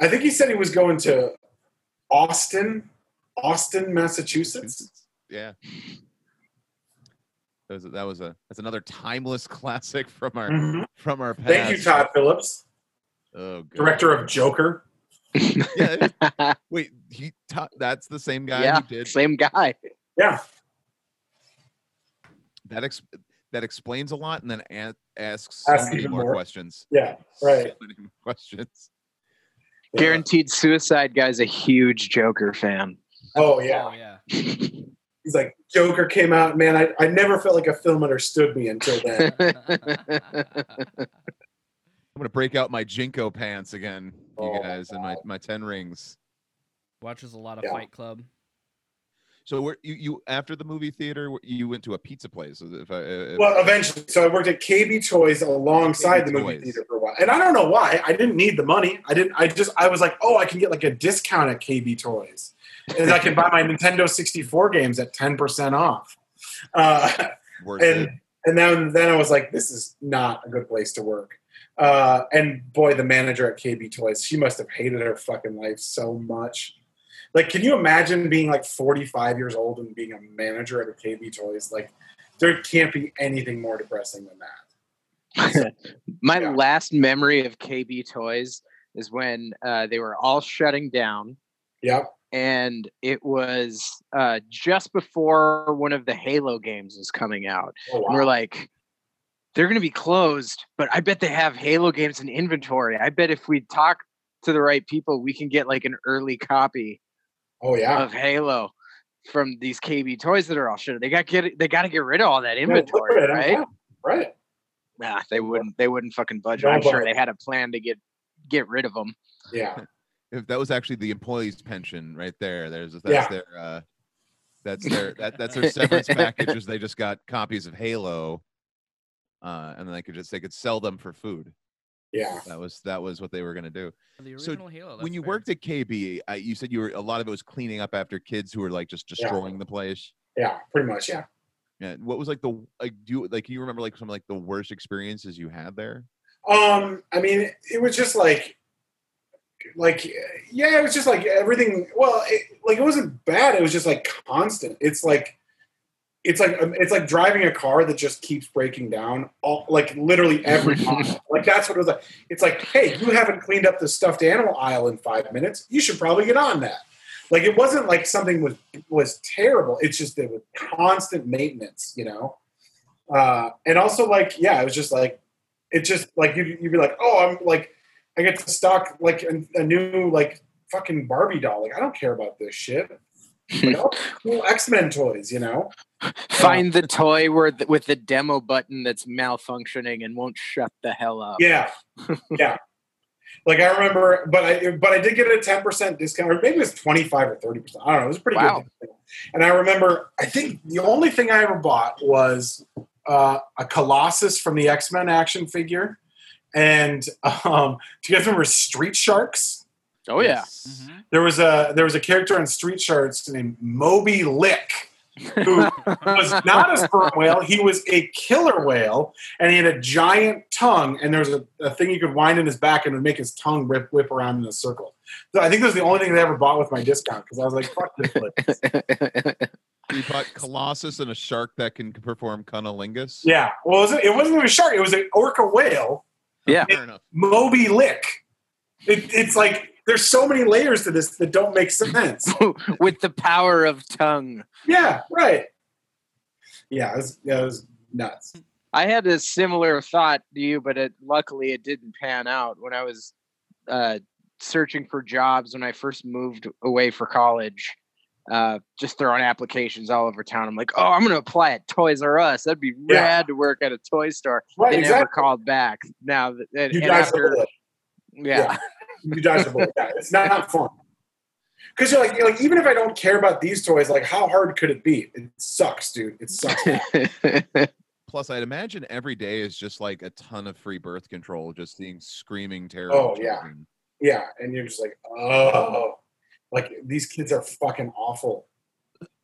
I think he said he was going to Austin, Austin, Massachusetts. Yeah. That was, a, that was a that's another timeless classic from our Mhm. from our past. Thank you, Todd Phillips, Oh, director of Joker. Yeah, it- wait, he Todd, that's the same guy yeah, who did same guy. Yeah. that. Ex, that explains a lot, and then a- asks so Asks many more, more. questions. Yeah. Right. So many more questions. Yeah. Guaranteed Suicide guy's a huge Joker fan. Oh yeah. Oh yeah. He's like Joker came out. Man, I, I never felt like a film understood me until then. I'm gonna break out my JNCO pants again, you Oh, guys, and my my ten rings. Watches a lot of Yeah. Fight Club. So where you you after the movie theater you went to a pizza place? If I if, well, eventually, so I worked at KB Toys alongside KB the movie Toys. theater for a while, and I don't know why. I didn't need the money. I didn't. I just I was like, oh, I can get like a discount at KB Toys, and I can buy my Nintendo 64 games at 10 percent off. Uh, worth it. and and then then I was like, this is not a good place to work. Uh, and boy, the manager at KB Toys, she must have hated her fucking life so much. Like, can you imagine being like 45 years old and being a manager at a KB Toys? Like, there can't be anything more depressing than that. My Yeah. last memory of KB Toys is when uh, they were all shutting down, Yep. and it was uh, just before one of the Halo games was coming out. Oh, And we're like, they're going to be closed, but I bet they have Halo games in inventory. I bet if we talk to the right people, we can get like an early copy oh yeah. of Halo from these KB toys that are all shut. They got get they got to get rid of all that inventory, at 'em, right? yeah, Right. Nah, they wouldn't. They wouldn't fucking budge. No I'm sure they had a plan to get get rid of them. Yeah. if that was actually the employee's pension right there, there's that's Yeah. their uh, that's their that, that's their severance packages. They just got copies of Halo, uh, and then they could just they could sell them for food. Yeah. That was that was what they were gonna do. The So, Halo. when you fair. worked at KB, I, you said you were a lot of it was cleaning up after kids who were like just Yeah. destroying the place. Yeah. Pretty much. Yeah. Yeah. What was like the like do you like you remember like some like the worst experiences you had there? Um, I mean, it was just like, like, yeah, it was just like everything. Well, it, like it wasn't bad. It was just like constant. It's like, it's like it's like driving a car that just keeps breaking down. All like literally every mile. Like that's what it was like. It's like, hey, you haven't cleaned up the stuffed animal aisle in five minutes. You should probably get on that. Like it wasn't like something was was terrible. It's just it was constant maintenance, you know. Uh, and also like, yeah, it was just like it just like you'd, you'd be like, oh, I'm like, I get to stock like a, a new like fucking Barbie doll. Like I don't care about this shit. Like, oh, cool X Men toys, you know? Find the toy where the, with the demo button that's malfunctioning and won't shut the hell up. Yeah, yeah. Like I remember, but I but I did get a ten percent discount, or maybe it was twenty five or thirty percent. I don't know. It was a pretty Wow. good. And I remember, I think the only thing I ever bought was uh, a Colossus from the X Men action figure. And um, do you guys remember Street Sharks? Oh yeah. Yes. Mhm. There was a there was a character on Street Sharks named Moby Lick, who was not a sperm whale. He was a killer whale, and he had a giant tongue. And there was a, a thing you could wind in his back, and it would make his tongue rip, whip around in a circle. So I think that was the only thing they ever bought with my discount because I was like, "Fuck this place." You bought Colossus and a shark that can perform cunnilingus. Yeah, well, it wasn't, it wasn't even a shark; it was an orca whale, yeah. fair enough. Moby Lick. It, it's like there's so many layers to this that don't make sense. With the power of tongue. Yeah, right. Yeah, it was, yeah, it was nuts. I had a similar thought to you, but it, luckily it didn't pan out when I was uh, searching for jobs when I first moved away for college. Uh, just throwing applications all over town. I'm like, oh, I'm gonna apply at Toys R Us. That'd be Yeah. rad to work at a toy store. Right, They exactly. never called back. Now, that- and, You and guys after know it. Yeah. You dodge the bullet. Yeah, it's not fun. Because you're like, you're like, even if I don't care about these toys, like, how hard could it be? It sucks, dude. It sucks. Plus, I'd imagine every day is just like a ton of free birth control, just seeing screaming terror. Oh, yeah. yeah, and you're just like, oh, like these kids are fucking awful.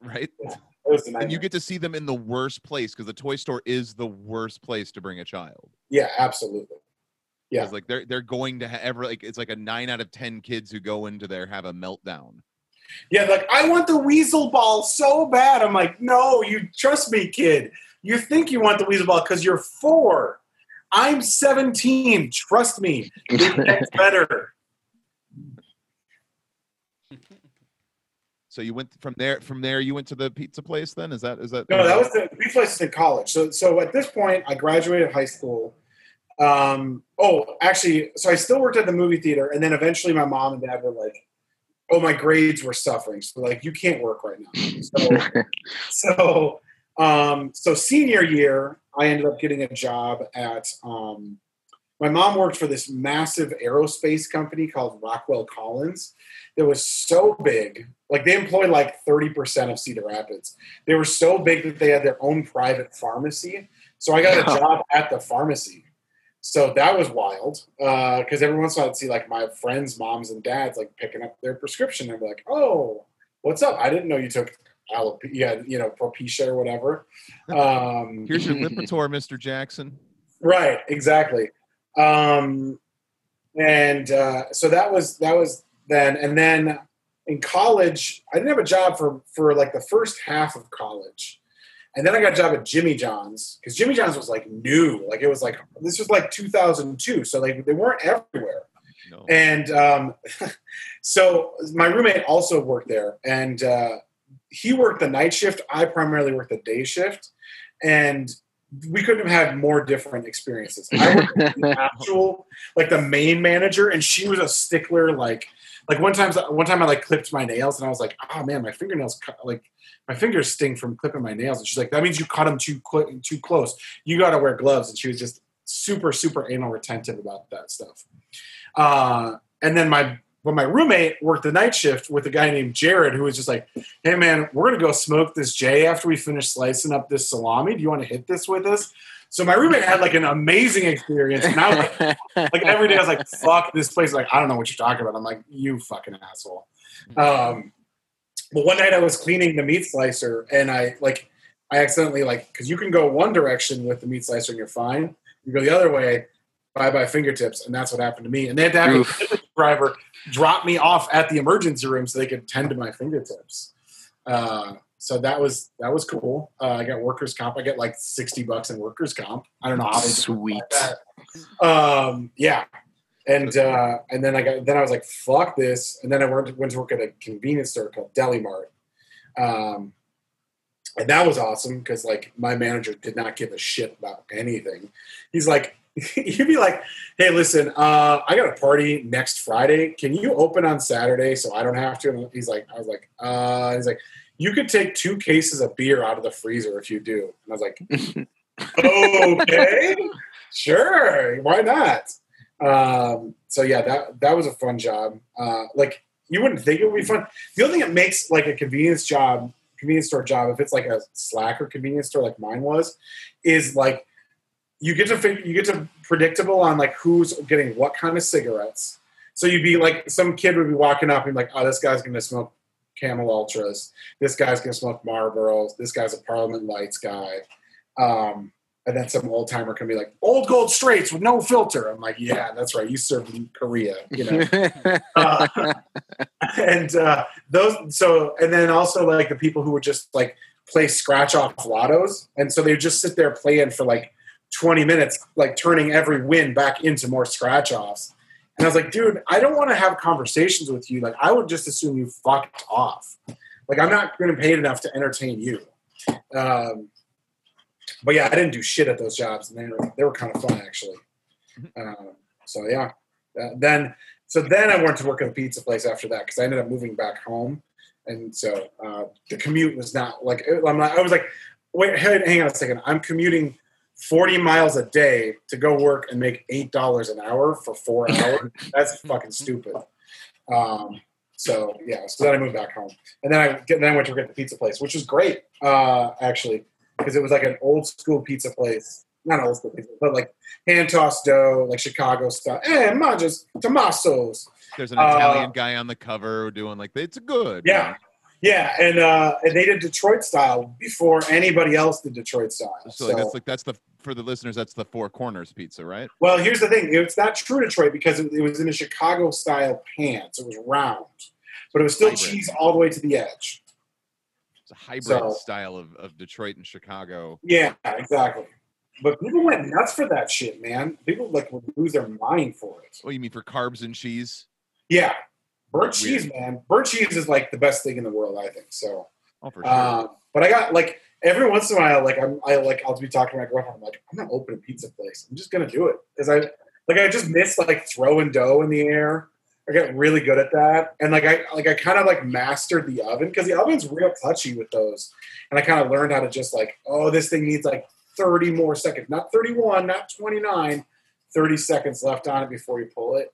Right. It was a And you get to see them in the worst place because the toy store is the worst place to bring a child. yeah, absolutely. Yeah. like they're they're going to ha- ever like it's like a nine out of ten kids who go into there have a meltdown. Yeah, like I want the weasel ball so bad. I'm like, no, you trust me, kid. You think you want the weasel ball because you're four. I'm 17. Trust me, it gets better. So you went from there. From there, you went to the pizza place. Then is that is that? No, that was the pizza place in college. So, so at this point, I graduated high school. Um, oh, actually, so I still worked at the movie theater, and then eventually, my mom and dad were like, "Oh, my grades were suffering, so like you can't work right now." So, so, um, so senior year, I ended up getting a job at. Um, my mom worked for this massive aerospace company called Rockwell Collins. That was so big, like they employed like thirty percent of Cedar Rapids. They were so big that they had their own private pharmacy. So I got a job at the pharmacy. So that was wild because every once in a while I'd see like my friends' moms and dads like picking up their prescription and be like, "Oh, what's up? I didn't know you took alopecia, you know, Propecia or whatever." Um, Here's your Lipitor, Mr. Jackson. right, exactly. Um, and uh, so that was that was then, and then in college, I didn't have a job for for like the first half of college. And then I got a job at Jimmy John's because Jimmy John's was like new. Like it was like this was like 2002, so like they weren't everywhere. No. And um, so my roommate also worked there, and uh, he worked the night shift. I primarily worked the day shift, and we couldn't have had more different experiences. I worked the actual, like the main manager, and she was a stickler. Like, like one time, one time I like clipped my nails, and I was like, "Oh man, my fingernails cut, like." My fingers sting from clipping my nails, and she's like, "That means you cut them too cl- too close. You got to wear gloves." And she was just super, super anal retentive about that stuff. Uh, and then my but my roommate worked the night shift with a guy named Jared who was just like, "Hey man, we're gonna go smoke this J after we finish slicing up this salami. Do you want to hit this with us?" So my roommate had like an amazing experience, and I was like, like every day I was like, "Fuck this place!" Like I don't know what you're talking about. I'm like, "You fucking asshole." Um, but one night I was cleaning the meat slicer, and I like I accidentally like because you can go one direction with the meat slicer and you're fine. You go the other way, bye bye fingertips, and that's what happened to me. And they had to have Oof. a delivery driver drop me off at the emergency room so they could tend to my fingertips. Uh, so that was that was cool. Uh, I got workers comp. I get like sixty bucks in workers comp. I don't know how Sweet. Um, yeah, and uh, and then I got then I was like, fuck this, and then I went went to work at a convenience store called Deli Mart. Um, and that was awesome because like my manager did not give a shit about anything. He's like, he'd be like, "Hey, listen, uh, I got a party next Friday. Can you open on Saturday so I don't have to?" And he's like, "I was like, uh," he's like, "You could take two cases of beer out of the freezer if you do." And I was like, "Okay, sure, why not?" Um, so yeah, that that was a fun job. Uh, like you wouldn't think it would be fun. The only thing that makes like a convenience job, convenience store job, if it's like a slacker convenience store like mine was, is like you get to you get to predictable on like who's getting what kind of cigarettes. So you'd be like some kid would be walking up and be like, oh, this guy's gonna smoke Camel Ultras. This guy's gonna smoke Marlboros. This guy's a Parliament Lights guy. Um, and then some old timer can be like, old gold straights with no filter. I'm like, yeah, that's right. You served in Korea, you know. Uh, and uh, those so and then also like the people who would just like play scratch off lottos and so they would just sit there playing for like 20 minutes like turning every win back into more scratch offs. And i was like dude i don't want to have conversations with you. Like i would just assume you fucked off. Like i'm not going to pay enough to entertain you. Um, but yeah i didn't do shit at those jobs and they were, they were kind of fun actually. Um, so yeah. Uh, then so then I went to work at a pizza place after that because I ended up moving back home, and so uh, the commute was not like I'm not, I was like, wait, hang on a second, I'm commuting 40 miles a day to go work and make eight dollars an hour for four hours. That's fucking stupid. Um, so yeah, so then I moved back home, and then I then I went to work at the pizza place, which was great uh, actually because it was like an old school pizza place, not old school pizza, but like hand tossed dough, like Chicago style. And manjas Tomasos. There's an Uh, Italian guy on the cover doing like it's good. Yeah. Yeah, and uh, and they did Detroit style before anybody else did Detroit style. So, like, that's like that's the for the listeners that's the four corners pizza, right? Well, here's the thing. It's not true Detroit because it, it was in a Chicago style pan, so it was round, but it was still Hybrid. cheese all the way to the edge. It's a hybrid So- style of, of Detroit and Chicago. Yeah, exactly. But people went nuts for that shit, man. People like would lose their mind for it. What do you mean for carbs and cheese? Yeah, burnt Weird. cheese, man. Burnt cheese is like the best thing in the world, I think. So, Oh, for sure. um, but I got like every once in a while, like I'm, I like I'll be talking to my girlfriend. I'm like, I'm gonna open a pizza place. I'm just gonna do it because I like I just miss like throwing dough in the air. I got really good at that, and like I like I kind of like mastered the oven because the oven's real touchy with those, and I kind of learned how to just like, oh, this thing needs like 30 more seconds, not 31, not 29, 30 seconds left on it before you pull it.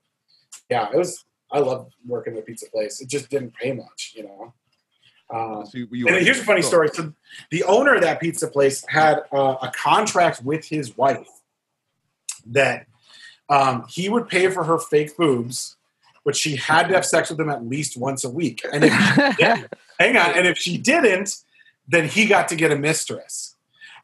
Yeah, it was. I love working at a pizza place. It just didn't pay much, you know. Um, So you- you and here's a funny story. So the owner of that pizza place had uh, a contract with his wife that um, he would pay for her fake boobs, but she had to have sex with him at least once a week. And if hang on, and if she didn't, then he got to get a mistress.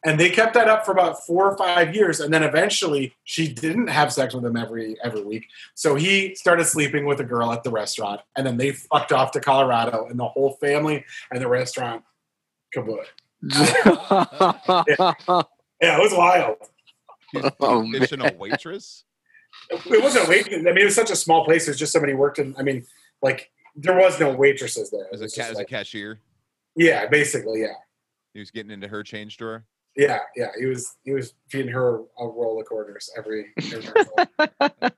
And they kept that up for about four or five years, and then eventually she didn't have sex with him every every week. So he started sleeping with a girl at the restaurant, and then they fucked off to Colorado, and the whole family and the restaurant kaput. Yeah, it was wild. he's Oh, fishing a waitress. It wasn't a wait. I mean, it was such a small place. There's just somebody worked in. I mean, like there was no waitresses there. It As a, ca- just as a cashier, yeah, basically, yeah. he was getting into her change drawer. Yeah, yeah, he was he was feeding her a roll of quarters every. every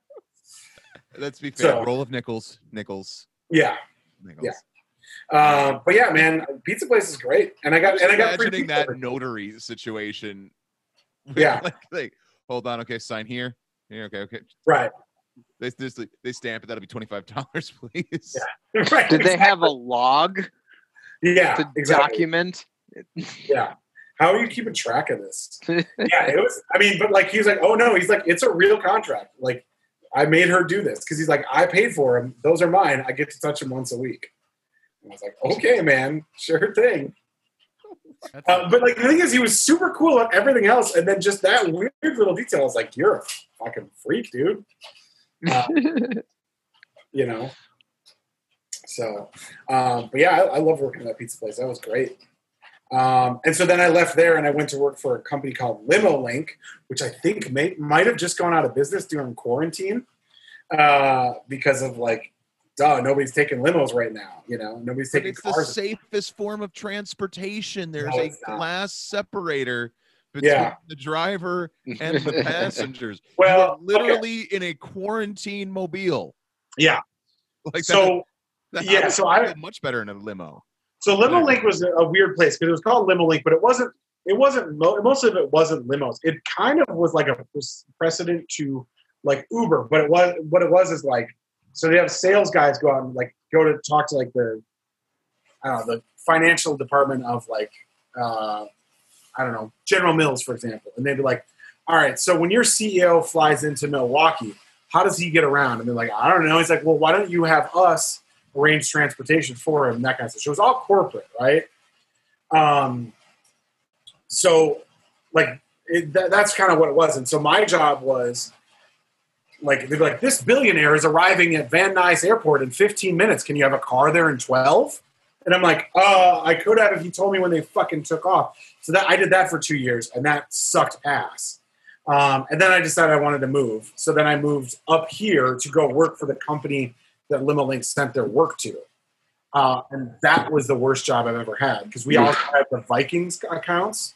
Let's be fair. So- roll of nickels, nickels, yeah, nickels. um, but yeah, man, pizza place is great, and I got Just and I got free imagining pizza that every- notary situation. Yeah. like, like, hold on. Okay, sign here. Yeah, okay, okay. right, They just they stamp it. That'll be twenty five dollars, please. right. Did they have a log Yeah, to exactly. document? Yeah. How are you keeping track of this? yeah, it was. I mean, but like he was like, oh no, he's like, it's a real contract. Like, I made her do this because he's like, I paid for them. Those are mine. I get to touch them once a week. And I was like, okay, man, sure thing. Uh, but like the thing is, he was super cool on everything else, and then just that weird little detail. I was like, you're a fucking freak, dude. Uh, you know. So, um, but yeah, I, I love working at that pizza place. That was great. Um, and so then I left there and I went to work for a company called Limo Link, which I think may, might have just gone out of business during quarantine uh, because of like, duh, nobody's taking limos right now. You know, nobody's But taking it's the safest form of transportation. There's No, a glass separator between Yeah. the driver and the passengers. Well, You're okay. literally in a quarantine mobile. Yeah. Like so that, that- yeah, so I- much better in a limo. So Limo Link was a, a weird place because it was called Limo Link, but it wasn't. It wasn't. Most of it wasn't limos. It kind of was like a precedent to like Uber, but it was what it was is like. So they have sales guys go out and like go to talk to like the, I don't know, the financial department of like, uh, I don't know, General Mills, for example, and they'd be like, "All right, so when your CEO flies into Milwaukee, how does he get around?" And they're like, "I don't know." He's like, "Well, why don't you have us?" Arrange transportation for him, that kind of stuff. So it was all corporate, right? Um, so like it, that, that's kind of what it was. And so my job was like they'd be like, this billionaire is arriving at Van Nuys Airport in 15 minutes. Can you have a car there in 12? And I'm like, uh, I could have if he told me when they fucking took off. So that I did that for two years, and that sucked ass. Um, and then I decided I wanted to move. So then I moved up here to go work for the company that LimoLink sent their work to. Uh, and that was the worst job I've ever had because we all had the Vikings accounts.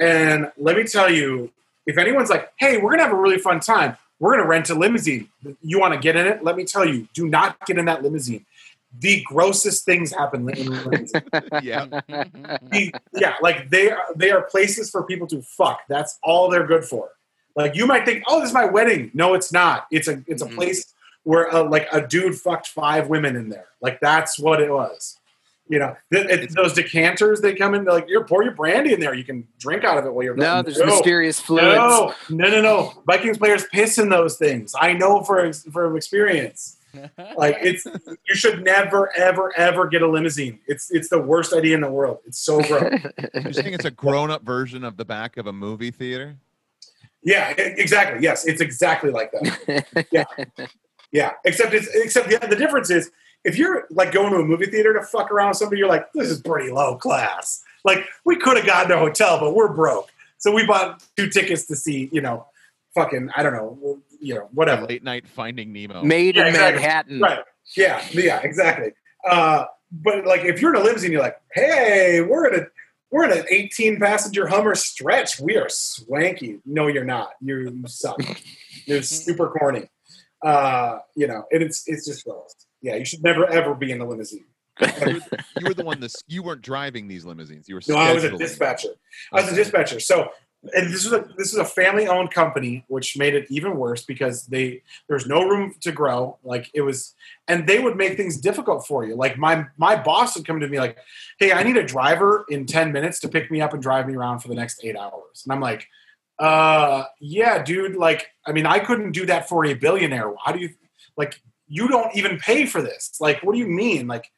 And let me tell you, if anyone's like, hey, we're going to have a really fun time, we're going to rent a limousine. You want to get in it? Let me tell you, do not get in that limousine. the grossest things happen in limousines. yeah. The- yeah, like they are they are places for people to fuck. That's all they're good for. Like you might think, oh, this is my wedding. No, it's not. It's a it's a Mhm. place where uh like a dude fucked five women in there. Like that's what it was. You know, th- it, those decanters they come in. They're like, you pour your brandy in there. You can drink out of it while you're no, there's mysterious fluids. no, no, no, no. Vikings players piss in those things. I know for from experience. Like it's you should never, ever, ever get a limousine. It's it's the worst idea in the world. It's so gross. You're saying it's a grown-up version of the back of a movie theater? yeah, exactly. Yes, it's exactly like that. Yeah, except it's except the, the difference is if you're like going to a movie theater to fuck around with somebody, you're like, this is pretty low class. Like we could have gotten a hotel, but we're broke, so we bought two tickets to see, you know, fucking I don't know, you know, whatever. Late night Finding Nemo. Maid Yeah, in exactly. Manhattan. Right. Yeah. Yeah. Exactly. Uh, but like, if you're in a limousine, you're like, hey, we're in a we're in an 18 passenger Hummer stretch. We are swanky. No, you're not. You're, you suck. You're super corny. Uh, you know, and it's it's just gross. Yeah, you should never ever be in a limousine. you were the one this you weren't driving these limousines. You were No, I was a scheduling. dispatcher. I was a dispatcher. So, and this was a this was a family owned company, which made it even worse because they there's no room to grow. Like it was, and they would make things difficult for you. Like my my boss would come to me like, "Hey, I need a driver in ten minutes to pick me up and drive me around for the next eight hours," and I'm like. Uh yeah, dude. Like, I mean, I couldn't do that for a billionaire. How do you like? You don't even pay for this. Like, what do you mean? Like,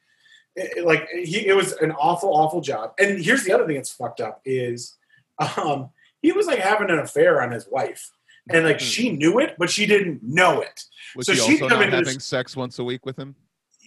it, it- like he, it was an awful, awful job. And here's the other thing that's fucked up is, um, he was like having an affair on his wife, and like she knew it, but she didn't know it. Was So she also come not having this- sex once a week with him?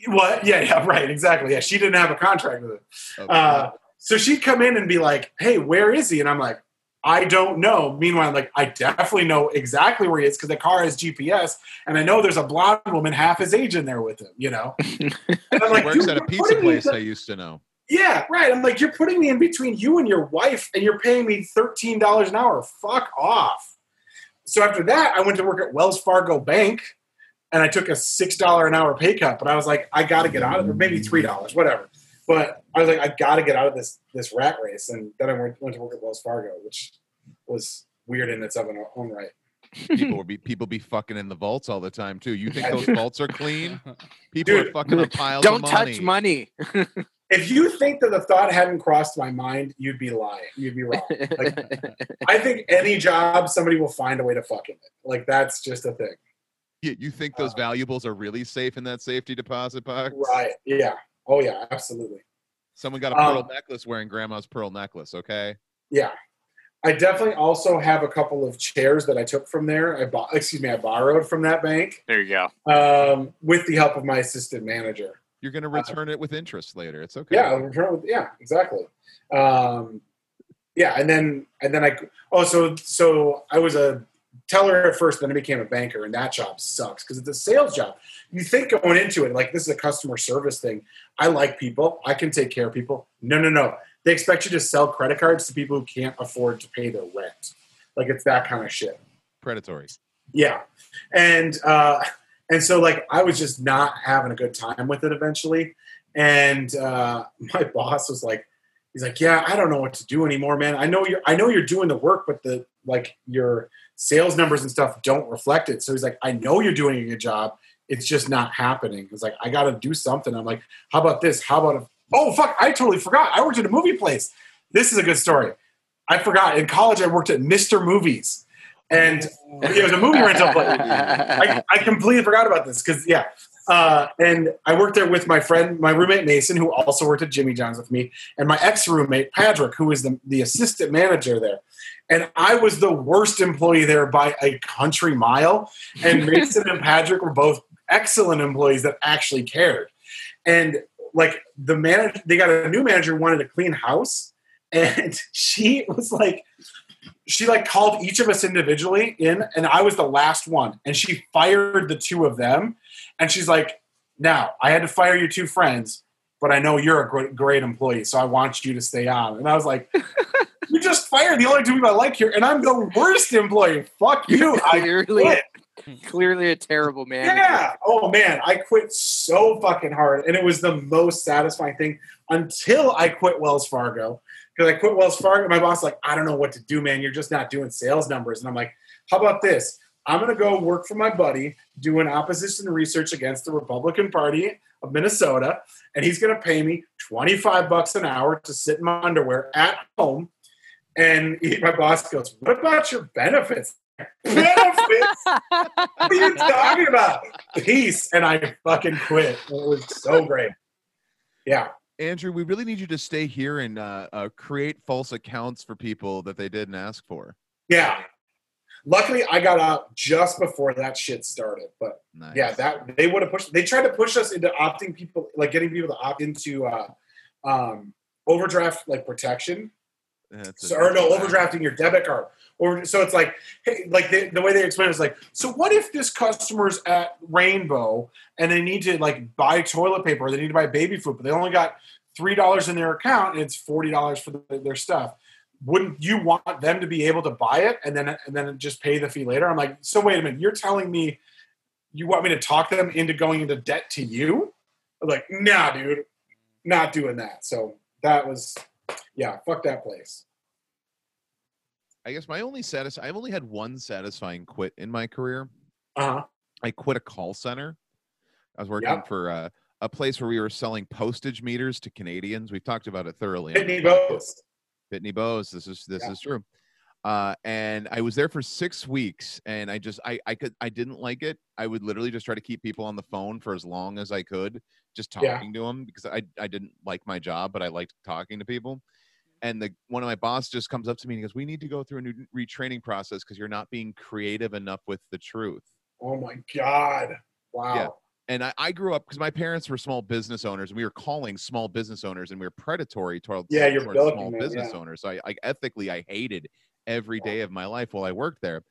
What? Yeah, yeah, right, exactly. Yeah, she didn't have a contract with him. Okay. Uh, so she'd come in and be like, "Hey, where is he?" And I'm like, "I don't know." Meanwhile, like, I definitely know exactly where he is because the car has GPS, and I know there's a blonde woman half his age in there with him. You know, and I'm He like, works at a pizza place in I used to know. Yeah, right. I'm like, you're putting me in between you and your wife, and you're paying me thirteen dollars an hour. Fuck off. So after that, I went to work at Wells Fargo Bank, and I took a six dollar an hour pay cut. But I was like, I got to get out of it, or maybe three dollars, whatever. But I was like, I got to get out of this this rat race, and then I went, went to work at Wells Fargo, which was weird in its own own right. People will be people be fucking in the vaults all the time too. You think those vaults are clean? People are Dude, fucking on piles Don't of touch money. If you think that the thought hadn't crossed my mind, you'd be lying. You'd be wrong. Like, I think any job, somebody will find a way to fuck in it. Like that's just a thing. You, you think those Uh, valuables are really safe in that safety deposit box? Right. Yeah. Oh yeah, absolutely. Someone got a pearl Um, necklace wearing grandma's pearl necklace. Okay. Yeah. I definitely also have a couple of chairs that I took from there. I bought excuse me, I borrowed from that bank there you go. um, with the help of my assistant manager. You're gonna return it with interest later. It's okay. Uh, Yeah, I'll return it with, yeah, exactly. Um, yeah, and then and then I oh so so I was a teller at first, then I became a banker, and that job sucks because it's a sales job. You think going into it like this is a customer service thing. I like people, I can take care of people. No, no, no. They expect you to sell credit cards to people who can't afford to pay their rent. Like it's that kind of shit. Predatory. Yeah, and uh, and so like I was just not having a good time with it eventually, and uh, my boss was like, he's like, yeah, I don't know what to do anymore, man. I know you're I know you're doing the work, but the like your sales numbers and stuff don't reflect it. So he's like, I know you're doing a good job. It's just not happening. He's like, I got to do something. I'm like, how about this? How about if, oh fuck, I totally forgot. I worked at a movie place. This is a good story. I forgot. In college, I worked at Mister Movies, and it was a movie rental place. I, I completely forgot about this because yeah. Uh, and I worked there with my friend, my roommate Mason, who also worked at Jimmy John's with me, and my ex roommate Patrick, who was the, the assistant manager there. And I was the worst employee there by a country mile. And Mason and Patrick were both excellent employees that actually cared. And like the manager, they got a new manager who wanted a clean house, and she was like, she like called each of us individually in and i was the last one and she fired the two of them and she's like now i had to fire your two friends but i know you're a great, great employee so i want you to stay on and i was like you just fired the only two people i like here and i'm the worst employee fuck you i Clearly, quit. Clearly a terrible man. Yeah. Oh man, I quit so fucking hard, and it was the most satisfying thing until I quit Wells Fargo. Because I quit Wells Fargo, my boss like, I don't know what to do, man. You're just not doing sales numbers, and I'm like, how about this? I'm gonna go work for my buddy doing opposition research against the Republican Party of Minnesota, and he's gonna pay me 25 bucks an hour to sit in my underwear at home. And he, my boss goes, "What about your benefits?" benefits? what are you talking about? Peace. And I fucking quit. It was so great. Yeah. Andrew, we really need you to stay here and uh, uh, create false accounts for people that they didn't ask for. Yeah. Luckily, I got out just before that shit started. But Nice. yeah, that they would have pushed. They tried to push us into opting people, like getting people to opt into uh, um, overdraft like protection. So, or no, overdrafting your debit card. Or so it's like, hey, like the, the way they explain it is like, so what if this customer's at Rainbow and they need to like buy toilet paper, or they need to buy baby food, but they only got three dollars in their account and it's forty dollars for the, their stuff. Wouldn't you want them to be able to buy it and then and then just pay the fee later? I'm like, so wait a minute, you're telling me you want me to talk them into going into debt to you? I'm like, nah, dude, not doing that. So that was, yeah, fuck that place. I guess my only satis I've only had one satisfying quit in my career. Uh huh. I quit a call center. I was working Yep. for uh, a place where we were selling postage meters to Canadians. We've talked about it thoroughly. Pitney. Bowes. Pitney Bowes. This is this Yeah. is true. Uh, and I was there for six weeks, and I just I I could I didn't like it. I would literally just try to keep people on the phone for as long as I could, just Yeah. talking to them because I I didn't like my job, but I liked talking to people. And the one of my boss just comes up to me and he goes, "We need to go through a new retraining process because you're not being creative enough with the truth." Oh my god! Wow. Yeah. And I, I grew up because my parents were small business owners and we were calling small business owners and we were predatory toward, Yeah, you're towards small them, business yeah. owners so I, I ethically i hated every day of my life while i worked there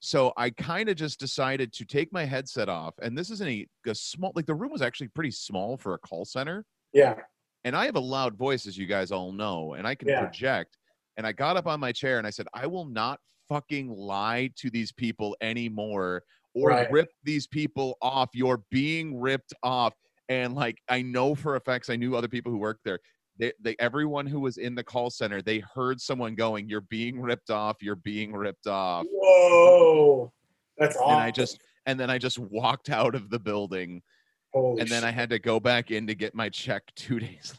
so i kind of just decided to take my headset off and this isn't a, a small like the room was actually pretty small for a call center Yeah. and I have a loud voice, as you guys all know, and I can Yeah. project. And I got up on my chair and I said, I will not fucking lie to these people anymore or Right. rip these people off. You're being ripped off. And like, I know for effects, I knew other people who worked there. They, they, everyone who was in the call center, they heard someone going, "You're being ripped off. You're being ripped off." Whoa. That's awesome. And I just, and then I just walked out of the building, Holy and then I had to go back in to get my check two days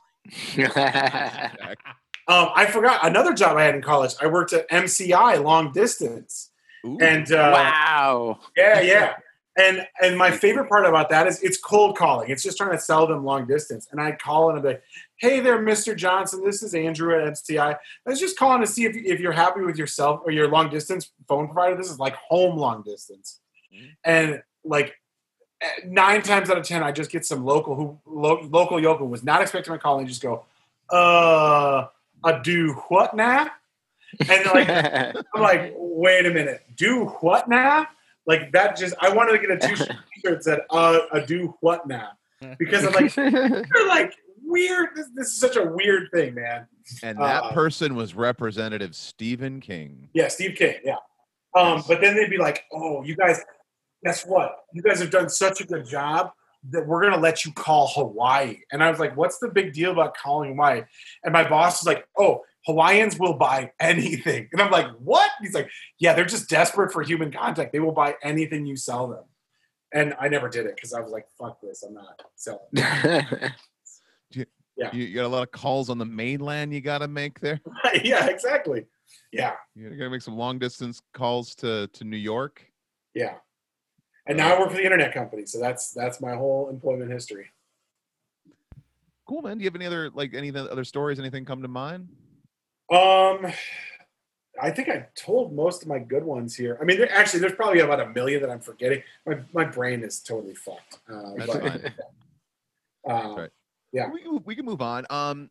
later. Um, I forgot another job I had in college. I worked at MCI long distance, Ooh. and uh, wow. yeah, yeah. And and my favorite part about that is it's cold calling. It's just trying to sell them long distance. And I call and I'm like, "Hey there, Mr. Johnson. This is Andrew at MCI. I was just calling to see if if you're happy with yourself or your long distance phone provider. This is like home long distance." Mhm. And like eh, nine times out of ten, I just get some local who lo- local yokel was not expecting my call and just go, "Uh, I do what now?" And like I'm like, wait a minute, do what now? Like that just I wanted to get a t-shirt that said uh, a do what now? Because I'm like, you're like weird. This, this is such a weird thing, man. And that Uh, person was Representative Stephen King. Yeah, Steve King, yeah. Um, but then they'd be like, Oh, you guys, guess what? You guys have done such a good job that we're gonna let you call Hawaii. And I was like, What's the big deal about calling Hawaii? And my boss was like, Oh, Hawaiians will buy anything. And I'm like, What? He's like, Yeah, they're just desperate for human contact. They will buy anything you sell them. And I never did it because I was like, fuck this, I'm not selling. Yeah. You, you got a lot of calls on the mainland you got to make there. yeah, exactly. Yeah, You got to make some long distance calls to, to New York. yeah. And now I work for the internet company, so that's that's my whole employment history. Cool, man. Do you have any other, like, any other stories? Anything come to mind? Um, I think I told most of my good ones here. I mean, there, actually, there's probably about a million that I'm forgetting. My my brain is totally fucked. Uh, That's but, fine. uh, right. Yeah. We, can- we can move on. Um,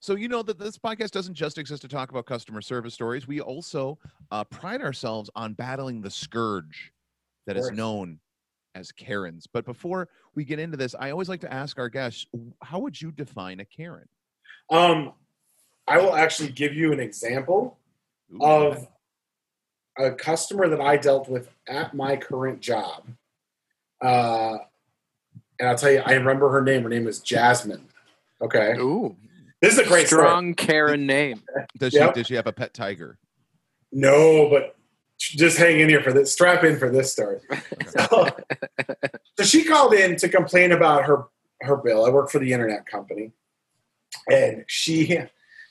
so you know that this podcast doesn't just exist to talk about customer service stories. We also uh, pride ourselves on battling the scourge that is known as Karens. But before we get into this, I always like to ask our guests, how would you define a Karen? Um, I will actually give you an example Ooh, of a customer that I dealt with at my current job. Uh, and I'll tell you, I remember her name. Her name is Jasmine. Okay, Ooh, this is a great story. strong Karen name. Does she does she have a pet tiger? No, but just hang in here for this. Strap in for this story. So, so she called in to complain about her her bill. I work for the internet company, and she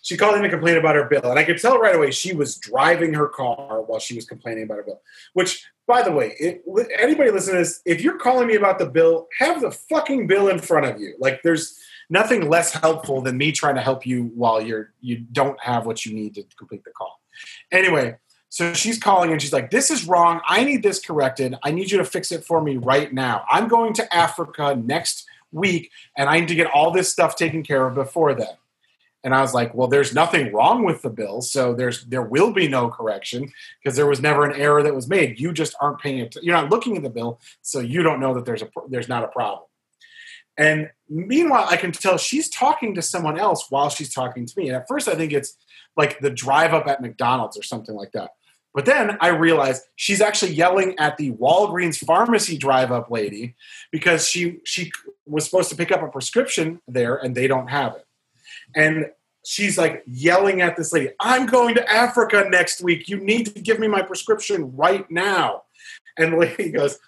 she called in to complain about her bill, and I could tell right away she was driving her car while she was complaining about her bill. Which, by the way, it, anybody listening to this, if you're calling me about the bill, have the fucking bill in front of you. Like, there's nothing less helpful than me trying to help you while you're you don't have what you need to complete the call. Anyway, so she's calling and she's like, This is wrong. I need this corrected. I need you to fix it for me right now. I'm going to Africa next week and I need to get all this stuff taken care of before then. And I was like, Well, there's nothing wrong with the bill. So there's there will be no correction because there was never an error that was made. You just aren't paying it. You're not looking at the bill, so you don't know that there's a there's not a problem. And meanwhile, I can tell she's talking to someone else while she's talking to me. And at first, I think it's like the drive up at McDonald's or something like that. But then I realized she's actually yelling at the Walgreens pharmacy drive up lady because she she was supposed to pick up a prescription there and they don't have it. And she's like yelling at this lady, "I'm going to Africa next week. You need to give me my prescription right now." And the lady goes,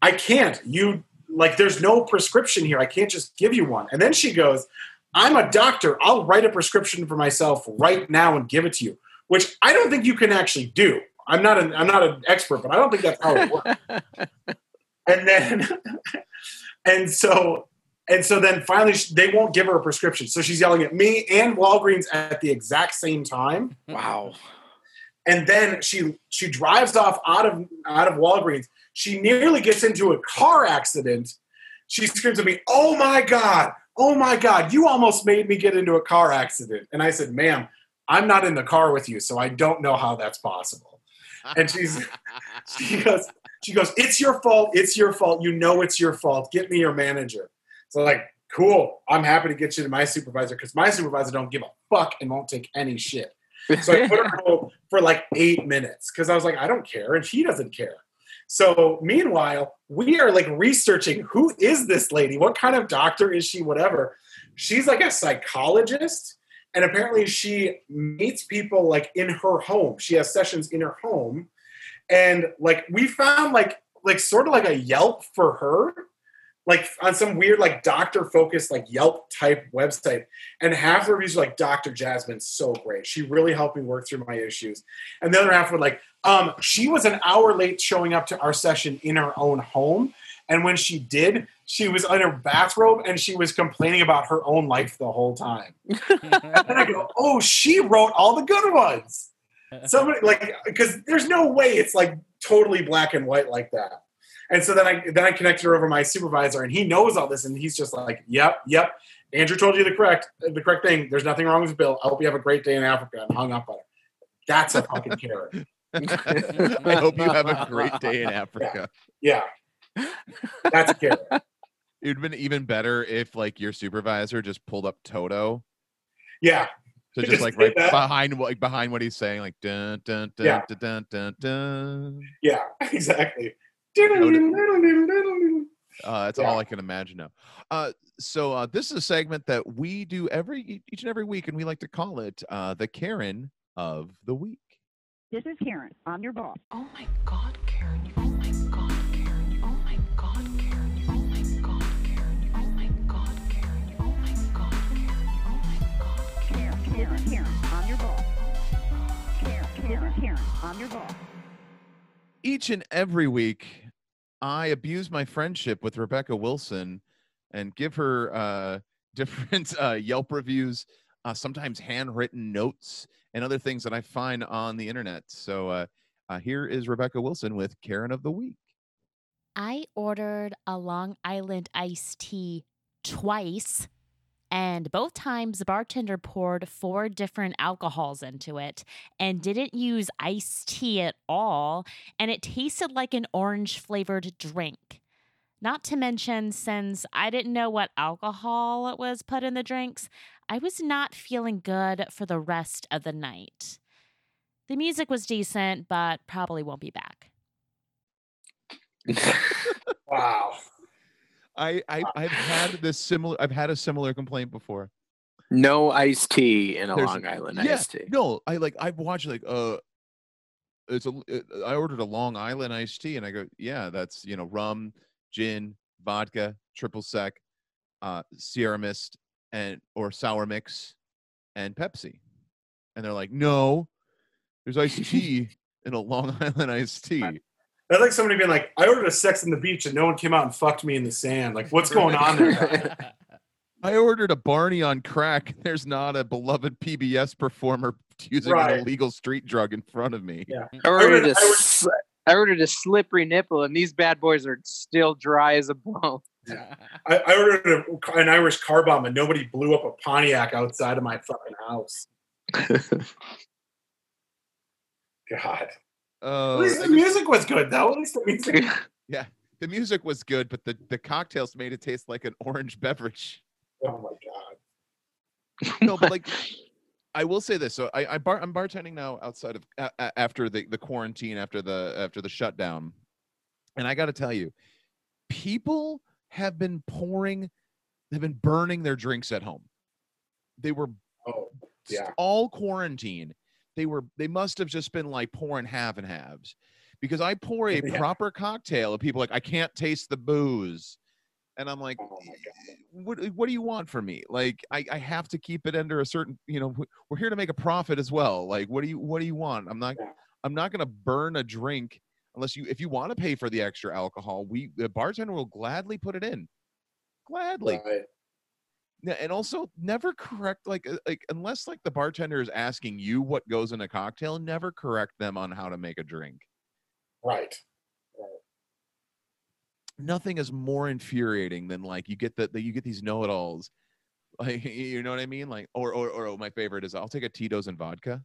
"I can't. You like there's no prescription here. I can't just give you one." And then she goes, "I'm a doctor. I'll write a prescription for myself right now and give it to you." Which I don't think you can actually do. I'm not an I'm not an expert, but I don't think that's how it works. and then and so and so then finally they won't give her a prescription. So she's yelling at me and Walgreens at the exact same time. Wow. And then she she drives off out of out of Walgreens. She nearly gets into a car accident. She screams at me, "Oh my god! Oh my god! You almost made me get into a car accident." And I said, "Ma'am, I'm not in the car with you, so I don't know how that's possible." And she's she goes, she goes, "It's your fault. It's your fault. You know it's your fault. Get me your manager." So like, cool. I'm happy to get you to my supervisor because my supervisor don't give a fuck and won't take any shit. So I put her on for like eight minutes because I was like, I don't care, and she doesn't care. So meanwhile, we are like researching who is this lady? What kind of doctor is she? Whatever. She's like a psychologist, and apparently she meets people like in her home. She has sessions in her home, and like we found like like sort of like a Yelp for her, like on some weird like doctor focused like Yelp type website. And half the reviews are like Dr. Jasmine's so great. She really helped me work through my issues. And the other half were like, um, she was an hour late showing up to our session in her own home. And when she did, she was in her bathrobe and she was complaining about her own life the whole time. and I go, oh, she wrote all the good ones. Somebody like because there's no way it's like totally black and white like that. And so then I then I connected her over my supervisor, and he knows all this, and he's just like, "Yep, yep." Andrew told you the correct the correct thing. There's nothing wrong with Bill. I hope you have a great day in Africa, and hung up on her. That's a fucking carrot. I hope you have a great day in Africa. Yeah, that's a carrot. It would have been even better if like your supervisor just pulled up Toto. Yeah, So Just just like right that. behind what like behind what he's saying, like dun dun dun Yeah. dun dun dun dun. yeah, exactly. Uh, that's Yeah. all I can imagine now. Uh, so uh, this is a segment that we do every each and every week, and we like to call it uh, the Karen of the week. This is Karen. I'm your boss. Oh my god, Karen. Oh my god, Karen. Oh my god, Karen. Oh my god, Karen. Oh my god, Karen. Oh my god, Karen. Oh my god, Karen. Karen. Karen. I'm your boss. Karen. Is Karen. I'm your boss. Each and every week, I abuse my friendship with Rebecca Wilson and give her uh, different uh, Yelp reviews, uh, sometimes handwritten notes, and other things that I find on the internet. So uh, uh, here is Rebecca Wilson with Karen of the week. I ordered a Long Island iced tea twice, and both times the bartender poured four different alcohols into it and didn't use iced tea at all, and it tasted like an orange flavored drink. Not to mention, since I didn't know what alcohol was put in the drinks, I was not feeling good for the rest of the night. The music was decent, but probably won't be back. Wow. I, I I've had this similar. I've had a similar complaint before. no iced tea in a There's- Long Island yeah, iced tea. No, I like I've watched like uh it's a it, I ordered a Long Island iced tea and I go, yeah, that's you know rum, gin, vodka, triple sec, uh Sierra Mist and or sour mix and Pepsi. And they're like, "No, there's iced tea in a Long Island iced tea." That's like somebody being like, I ordered a Sex in the Beach and no one came out and fucked me in the sand. Like, what's going on there? I ordered a Barney on crack. There's not a beloved PBS performer using Right. an illegal street drug in front of me. Yeah. I ordered, ordered- a, I ordered- I ordered a slippery nipple, and these bad boys are still dry as a bone. I, I ordered a, an Irish car bomb and nobody blew up a Pontiac outside of my fucking house. God. Oh, At least the music was good, though. At least the music. Yeah, the music was good, but the, the cocktails made it taste like an orange beverage. Oh my God. No, but like, I will say this. So I, I bar, I'm bartending now outside of a, a- after the, the quarantine, after the after the shutdown, and I got to tell you, people have been pouring, they've been burning their drinks at home. They were Oh, Yeah. all quarantine. They were they must have just been like pouring half and halves. Because I pour a Yeah. proper cocktail and people like, I can't taste the booze. And I'm like, Oh eh, what eh, what do you want from me? Like I, I have to keep it under a certain, you know, we're here to make a profit as well. Like what do you what do you want? I'm not. I'm not gonna burn a drink unless you if you want to pay for the extra alcohol, we the bartender will gladly put it in. Gladly. Right. Yeah, and also never correct like uh, like unless like the bartender is asking you what goes in a cocktail, never correct them on how to make a drink. Right. Nothing is more infuriating than like you get the, the you get these know-it-alls. Like you know what I mean? Like or or or my favorite is I'll take a Tito's and vodka.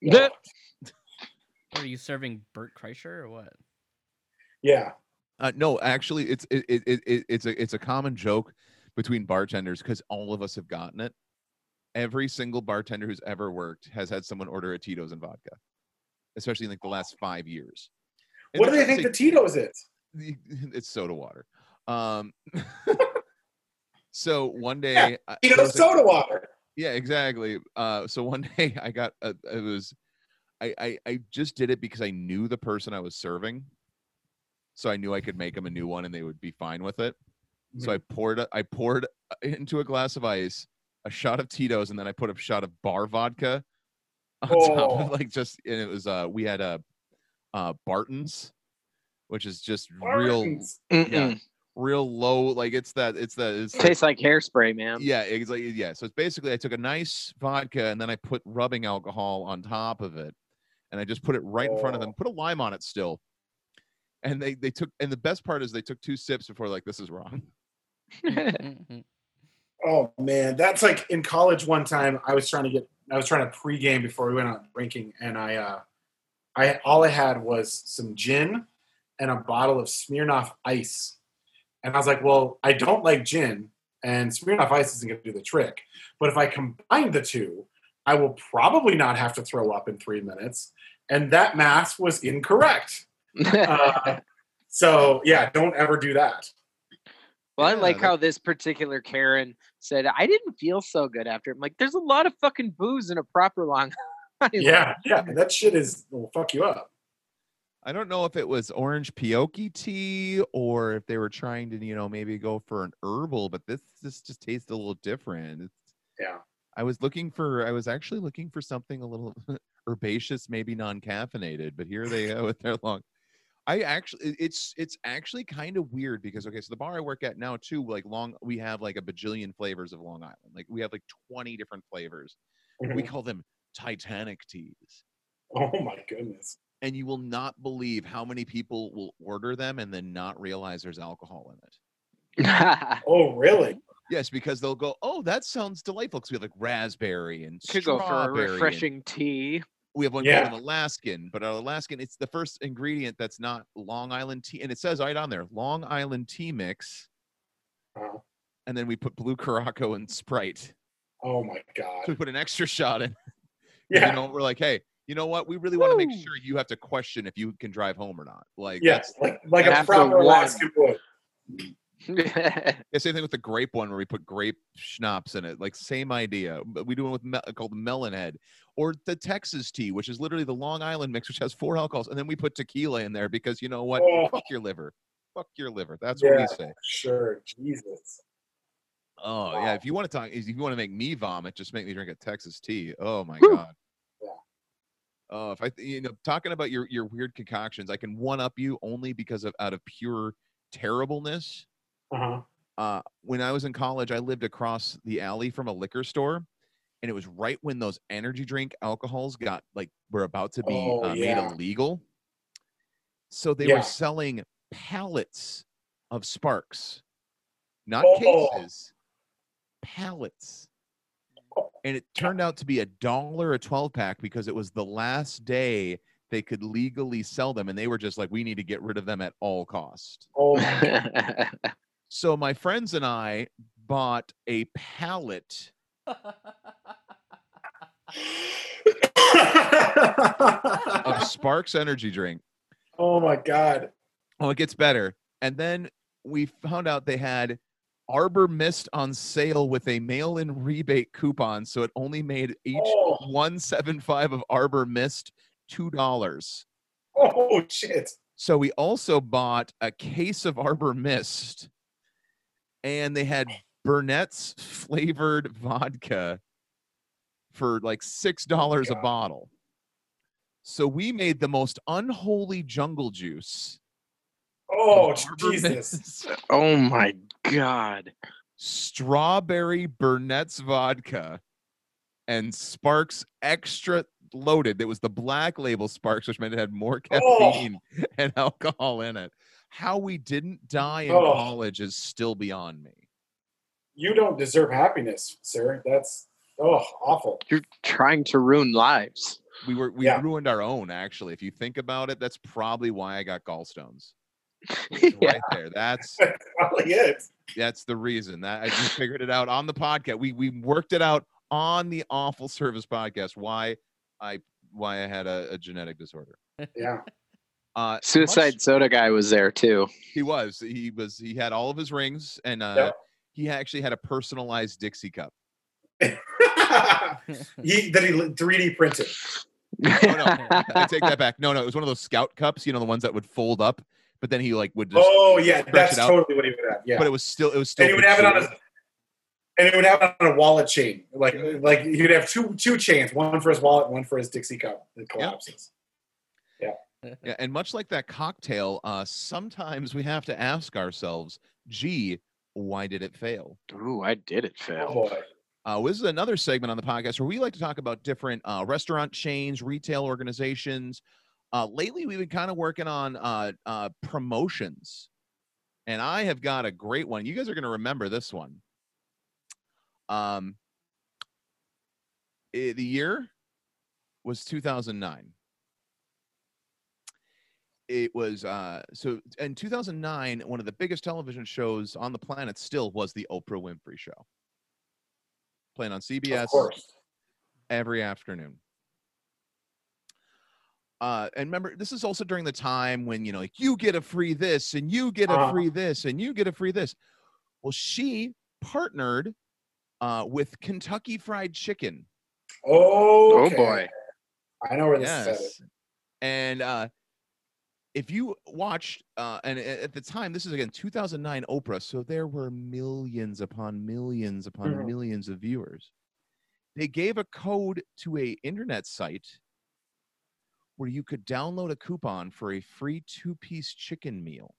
Yeah. Are you serving Bert Kreischer or what? Yeah. Uh, no, actually, it's it, it, it, it it's a it's a common joke between bartenders because all of us have gotten it. Every single bartender who's ever worked has had someone order a Tito's and vodka, especially in like the last five years. And What do they think to the Tito's is? it's soda water. Um, so one day, Yeah, Tito's soda water. yeah, exactly. Uh, so one day I got a, it was, I, I I just did it because I knew the person I was serving, so I knew I could make them a new one and they would be fine with it. So I poured a- I poured uh, into a glass of ice a shot of Tito's and then I put a shot of bar vodka on top of Oh. like just and it was uh we had a uh Barton's, which is just real Barton's. Mm-mm. real low like it's that it's that it's like- Tastes like hairspray, man. yeah, it's like yeah. So it's basically I took a nice vodka and then I put rubbing alcohol on top of it, and I just put it right in front of them. Oh. Put a lime on it still, and they they took and the best part is they took two sips before like this is wrong. Mhm. Oh man, that's like in college. One time, I was trying to get, I was trying to pregame before we went out drinking, and I, uh, I all I had was some gin and a bottle of Smirnoff Ice, and I was like, well, I don't like gin, and Smirnoff Ice isn't going to do the trick. But if I combine the two, I will probably not have to throw up in three minutes, and that math was incorrect. Uh, so yeah, don't ever do that. Well, I like that- how this particular Karen said, I didn't feel so good after. I'm like, there's a lot of fucking booze in a proper Long Island. Yeah, yeah, that shit is will fuck you up. I don't know if it was orange pekoe tea or if they were trying to you know maybe go for an herbal, but this this just tastes a little different. It's, Yeah. I was looking for I was actually looking for something a little herbaceous, maybe non-caffeinated, but here they go with their long. I actually it's it's actually kind of weird because okay, so the bar I work at now too, like long we have like a bajillion flavors of Long Island. Like we have like 20 different flavors. We mm-hmm. call them Titanic teas. Oh my goodness. And you will not believe how many people will order them and then not realize there's alcohol in it. Oh really? Yes, because they'll go, "Oh, that sounds delightful." Because we have like raspberry and Could go for a strawberry and- refreshing tea. We have one Yeah. called an Alaskan, but an Alaskan, it's the first ingredient that's not Long Island tea, and it says right on there, Long Island tea mix, Uh, and then we put blue Curaçao and Sprite. oh my God. So god. we put an extra shot in. Yeah. You know, we're like, hey, you know what? We really want to make sure you have to question if you can drive home or not. Like, Yes, like like a After proper. Alaskan would. Yeah, same thing with the grape one where we put grape schnapps in it. Like same idea. But we do one with me- called melon head or the Texas tea, which is literally the Long Island mix, which has four alcohols, and then we put tequila in there because you know what? Oh. Fuck your liver. Fuck your liver. That's what we say. Sure, Jesus. Oh yeah. If you want to talk, if you want to make me vomit, just make me drink a Texas tea. Oh my Whew. god. Yeah. Oh, if I, you know, talking about your your weird concoctions, I can one up you only because of out of pure terribleness. Uh huh. uh, when I was in college, I lived across the alley from a liquor store, and it was right when those energy drink alcohols got like were about to be Oh, uh, yeah. made illegal. So they Yeah. were selling pallets of Sparks, not Oh. cases, pallets. And it turned out to be a dollar a 12 pack because it was the last day they could legally sell them. And they were just like, we need to get rid of them at all cost. Oh my So my friends and I bought a pallet of Sparks energy drink. oh my god. Oh, it gets better. And then we found out they had Arbor Mist on sale with a mail-in rebate coupon, so it only made each Oh. 175 of Arbor Mist $2. Oh shit. So we also bought a case of Arbor Mist, and they had Burnett's flavored vodka for like six dollars a bottle. So we made the most unholy jungle juice. Oh Jesus. Oh my god. strawberry Burnett's vodka, and Sparks extra loaded. That was the black label Sparks, which meant it had more Oh. caffeine and alcohol in it. How we didn't die in Oh. college is still beyond me. You don't deserve happiness, sir. That's oh awful. You're trying to ruin lives. We were we Yeah. ruined our own. Actually, if you think about it, that's probably why I got gallstones. yeah. Right there. That's Probably it. that's the reason that I just figured it out on the podcast. We we worked it out on the awful service podcast. Why I why I had a, a genetic disorder. Yeah. Uh, much- Suicide Soda guy was there too. He was. He was. He had all of his rings, and uh, Yep. he actually had a personalized Dixie cup. he that he 3D printed. Oh, no, I take that back. No, no, it was one of those Scout cups. You know, the ones that would fold up, but then he like would just. Oh yeah, that's totally what he would have. Yeah. But it was still. It was still. and he would have it on concealed. a and he would have it on a wallet chain. Like like he would have two two chains, one for his wallet, one for his Dixie cup that collapses. Yeah, and much like that cocktail, uh, sometimes we have to ask ourselves, "Gee, why did it fail?" Ooh, I did it Oh fail. boy. Uh, this is another segment on the podcast where we like to talk about different uh, restaurant chains, retail organizations. Uh, lately, we've been kind of working on uh, uh, promotions, and I have got a great one. You guys are going to remember this one. Um, eh, the year was 2009. It was uh, so in 2009. One of the biggest television shows on the planet still was the Oprah Winfrey Show playing on CBS course. every afternoon. Uh, and remember, this is also during the time when you know, like you get a free this, and you get a Uh-huh. free this, and you get a free this. Well, she partnered uh, with Kentucky Fried Chicken. Oh Oh boy. I know where this is headed. And uh, if you watched, uh, and at the time, this is again 2009 Oprah, so there were millions upon millions upon Mhm. millions of viewers. They gave a code to a internet site where you could download a coupon for a free two-piece chicken meal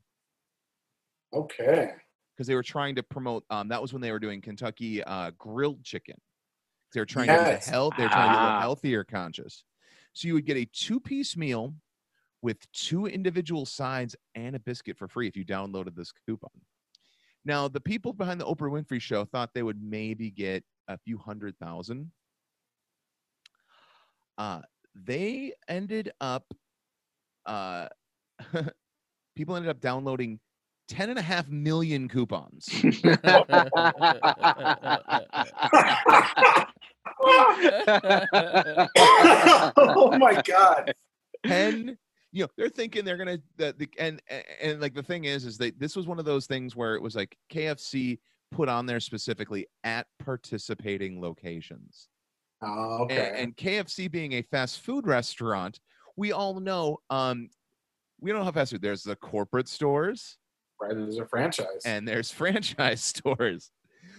Okay. because they were trying to promote. Um, that was when they were doing Kentucky uh, grilled chicken. They were trying to Yes. be health. They were trying to be Ah. healthier conscious. So you would get a two-piece meal with two individual sides and a biscuit for free if you downloaded this coupon. Now, the people behind the Oprah Winfrey Show thought they would maybe get a few hundred thousand. Uh, they ended up, uh, people ended up downloading 10 and a half million coupons. oh my god. 10 you know they're thinking they're gonna that the and, and and like the thing is is that this was one of those things where it was like kfc put on there specifically at participating locations Oh, and, okay. and kfc being a fast food restaurant we all know um we don't know how fast food there's the corporate stores right, there's a franchise. and there's franchise stores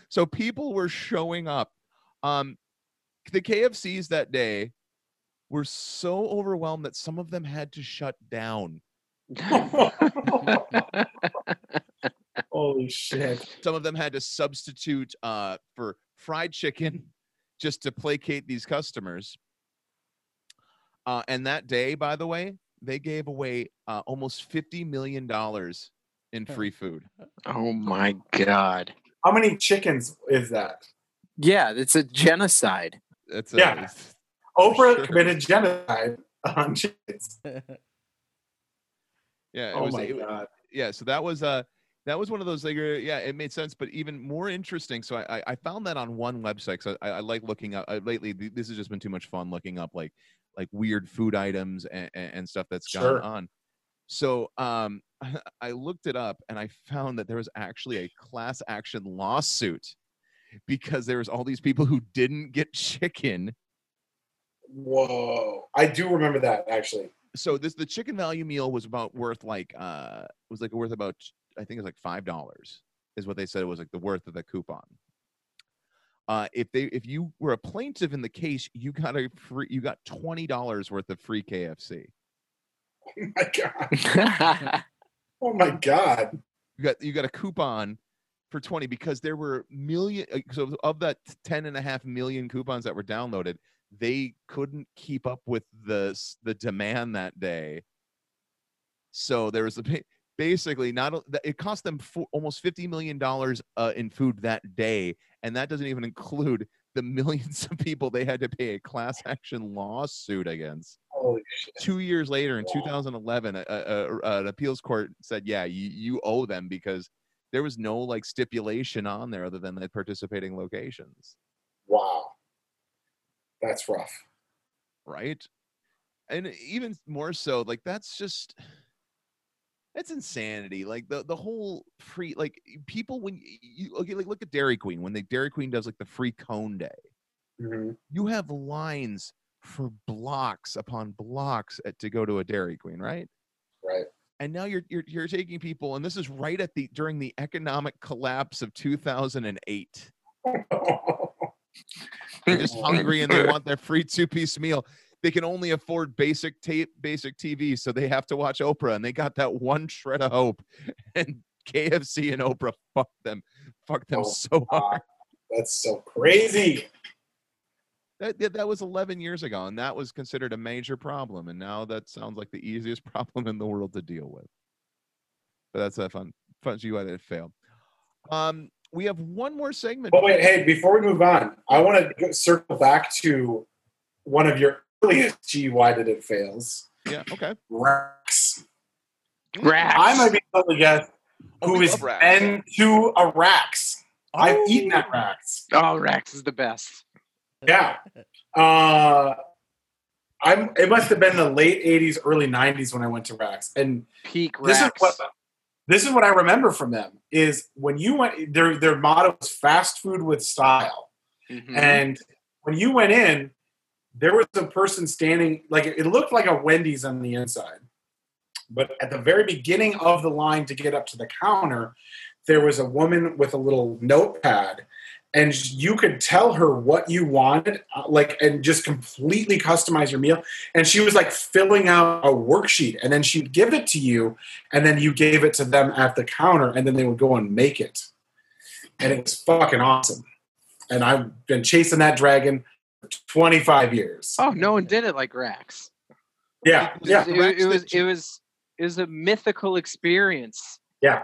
so people were showing up um the kfcs that day were so overwhelmed that some of them had to shut down Holy shit. some of them had to substitute uh, for fried chicken just to placate these customers. Uh, and that day, by the way, they gave away uh, almost fifty million dollars in free food. oh my god. How many chickens is that? Yeah, it's a genocide. That's Yeah. Oprah Sure. committed genocide on chickens. yeah. It Oh was, my it- god. yeah. So that was uh that was one of those like uh, yeah, it made sense, but even more interesting. So I I, I found that on one website. So I, I like looking up uh, lately. This has just been too much fun looking up like like weird food items and, and stuff that's Sure. gone on. So um I looked it up and I found that there was actually a class action lawsuit because there was all these people who didn't get chicken. Whoa. I do remember that actually. So this the chicken value meal was about worth like uh was like worth about I think it was like five dollars is what they said it was like the worth of the coupon. Uh, if they if you were a plaintiff in the case, you got a free you got twenty dollars worth of free KFC. Oh my god. Oh my god. You got you got a coupon for 20 because there were million uh, so of that 10 and a half million coupons that were downloaded they couldn't keep up with the the demand that day so there was a basically not it cost them fo- almost 50 million dollars uh, in food that day and that doesn't even include the millions of people they had to pay a class action lawsuit against two years later in Wow. 2011 a, a, a- an appeals court said yeah you, you owe them because there was no like stipulation on there other than the participating locations Wow. That's rough. right and even more so like that's just that's insanity like the the whole free like people when you okay like look at dairy queen when they dairy queen does like the free cone day Mhm. you have lines for blocks upon blocks at, to go to a dairy queen right Right. and now you're, you're you're taking people and this is right at the during the economic collapse of 2008 they're just hungry and they want their free two-piece meal. They can only afford basic tape basic tv so they have to watch oprah and they got that one shred of hope. And kfc and oprah fuck them fuck them Oh, so hard. That's so crazy. that, that that was 11 years ago and that was considered a major problem and now that sounds like the easiest problem in the world to deal with. But that's a fun fun you let it fail um we have one more segment But wait, hey, before we move on, I want to circle back to one of your earliest G why did it fails? yeah okay Rex. Rats. I might be able to guess Oh, who we has love Rax. been to a Rax. I've eaten at Rax. Oh, Rex is the best. Yeah. Uh, I'm. It must have been the late '80s, early '90s when I went to Rax, and Peak this Rex. is what this is what I remember from them is when you went. Their their motto was fast food with style, Mhm. and when you went in, there was a person standing like it looked like a Wendy's on the inside, but at the very beginning of the line to get up to the counter, there was a woman with a little notepad and you could tell her what you wanted uh, like and just completely customize your meal. And she was like filling out a worksheet and then she'd give it to you and then you gave it to them at the counter and then they would go and make it. And it was fucking awesome. And i've been chasing that dragon for 25 years. Oh, no one did it like Rex. yeah It was, yeah it was it was it was a mythical experience. yeah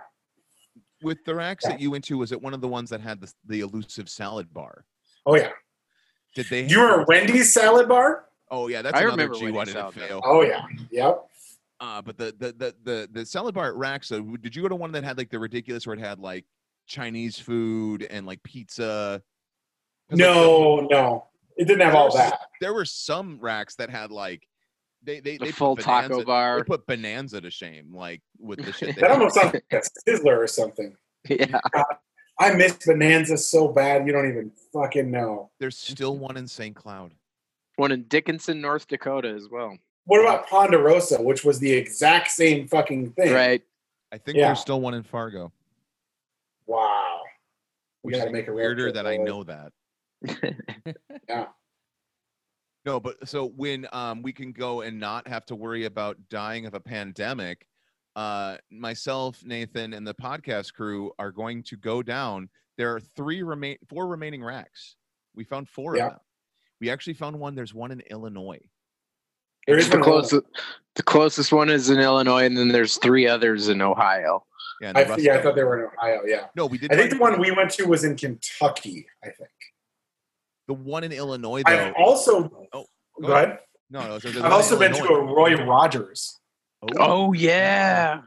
with the Rax that you went to was it one of the ones that had the, the elusive salad bar? Oh yeah. Did they you were a wendy's salad bar? Oh yeah that's I another remember G Wendy's why did it fail. Oh yeah. Yep. Uh, but the the the the, the salad bar at Rax. So did you go to one that had like the ridiculous where it had like Chinese food and like pizza? 'Cause, like, no no. It didn't have all was- that. There were some Rax that had like they they The they full taco Bonanza- bar. They put Bonanza to shame, like with the shit. That almost sounds like a Sizzler or something. Yeah. Uh, I miss Bonanza so bad you don't even fucking know. There's still one in St. Cloud. One in Dickinson, North Dakota as well. What about Ponderosa, which was the exact same fucking thing? Right. I think Yeah. there's still one in Fargo, Wow. We which is gotta make a road weirder that I know that. Yeah. No, but so when um we can go and not have to worry about dying of a pandemic, uh myself, Nathan, and the podcast crew are going to go down. There are three remain four remaining Rax. We found four Yeah. of them. We actually found one. There's one in Illinois. There It's is the one in Illinois. closest. The closest one is in Illinois, and then there's three others in Ohio. Yeah, and I, yeah, I thought they were in Ohio. Yeah. No, we did. I think the one we went to was in Kentucky, I think. The one in Illinois though. I've also Oh, go go ahead. no, no, so I've also been to a Roy Rogers. Oh yeah.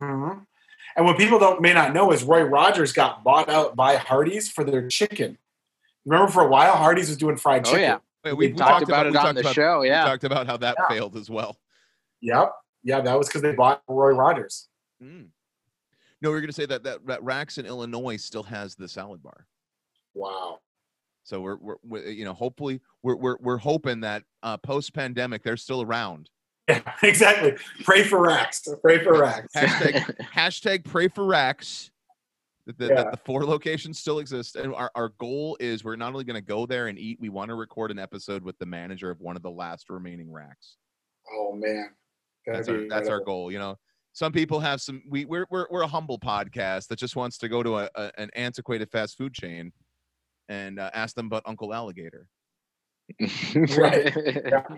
Mhm. And what people don't may not know is Roy Rogers got bought out by Hardee's for their chicken. Remember for a while Hardee's was doing fried chicken. Oh, chicken. yeah. Wait, We, we, we talked, about, we it on the about- show. We Yeah. talked about how that Yeah. failed as well. Yep. Yeah, that was because they bought Roy Rogers. Mm. No, we are going to say that, that that Rax in Illinois still has the salad bar. Wow. So we're, we're, we you know hopefully we're we're, we're hoping that uh, post pandemic they're still around. Yeah, exactly. Pray for Rax. Pray for Rax. Hashtag hashtag pray for Rax. That the, Yeah. the four locations still exist, and our, our goal is we're not only going to go there and eat. We want to record an episode with the manager of one of the last remaining Rax. Oh man. That'd That's our that's our goal. You know, some people have some. We we're we're, we're a humble podcast that just wants to go to a, a an antiquated fast food chain and uh, ask them about Uncle Alligator. Right. Yeah.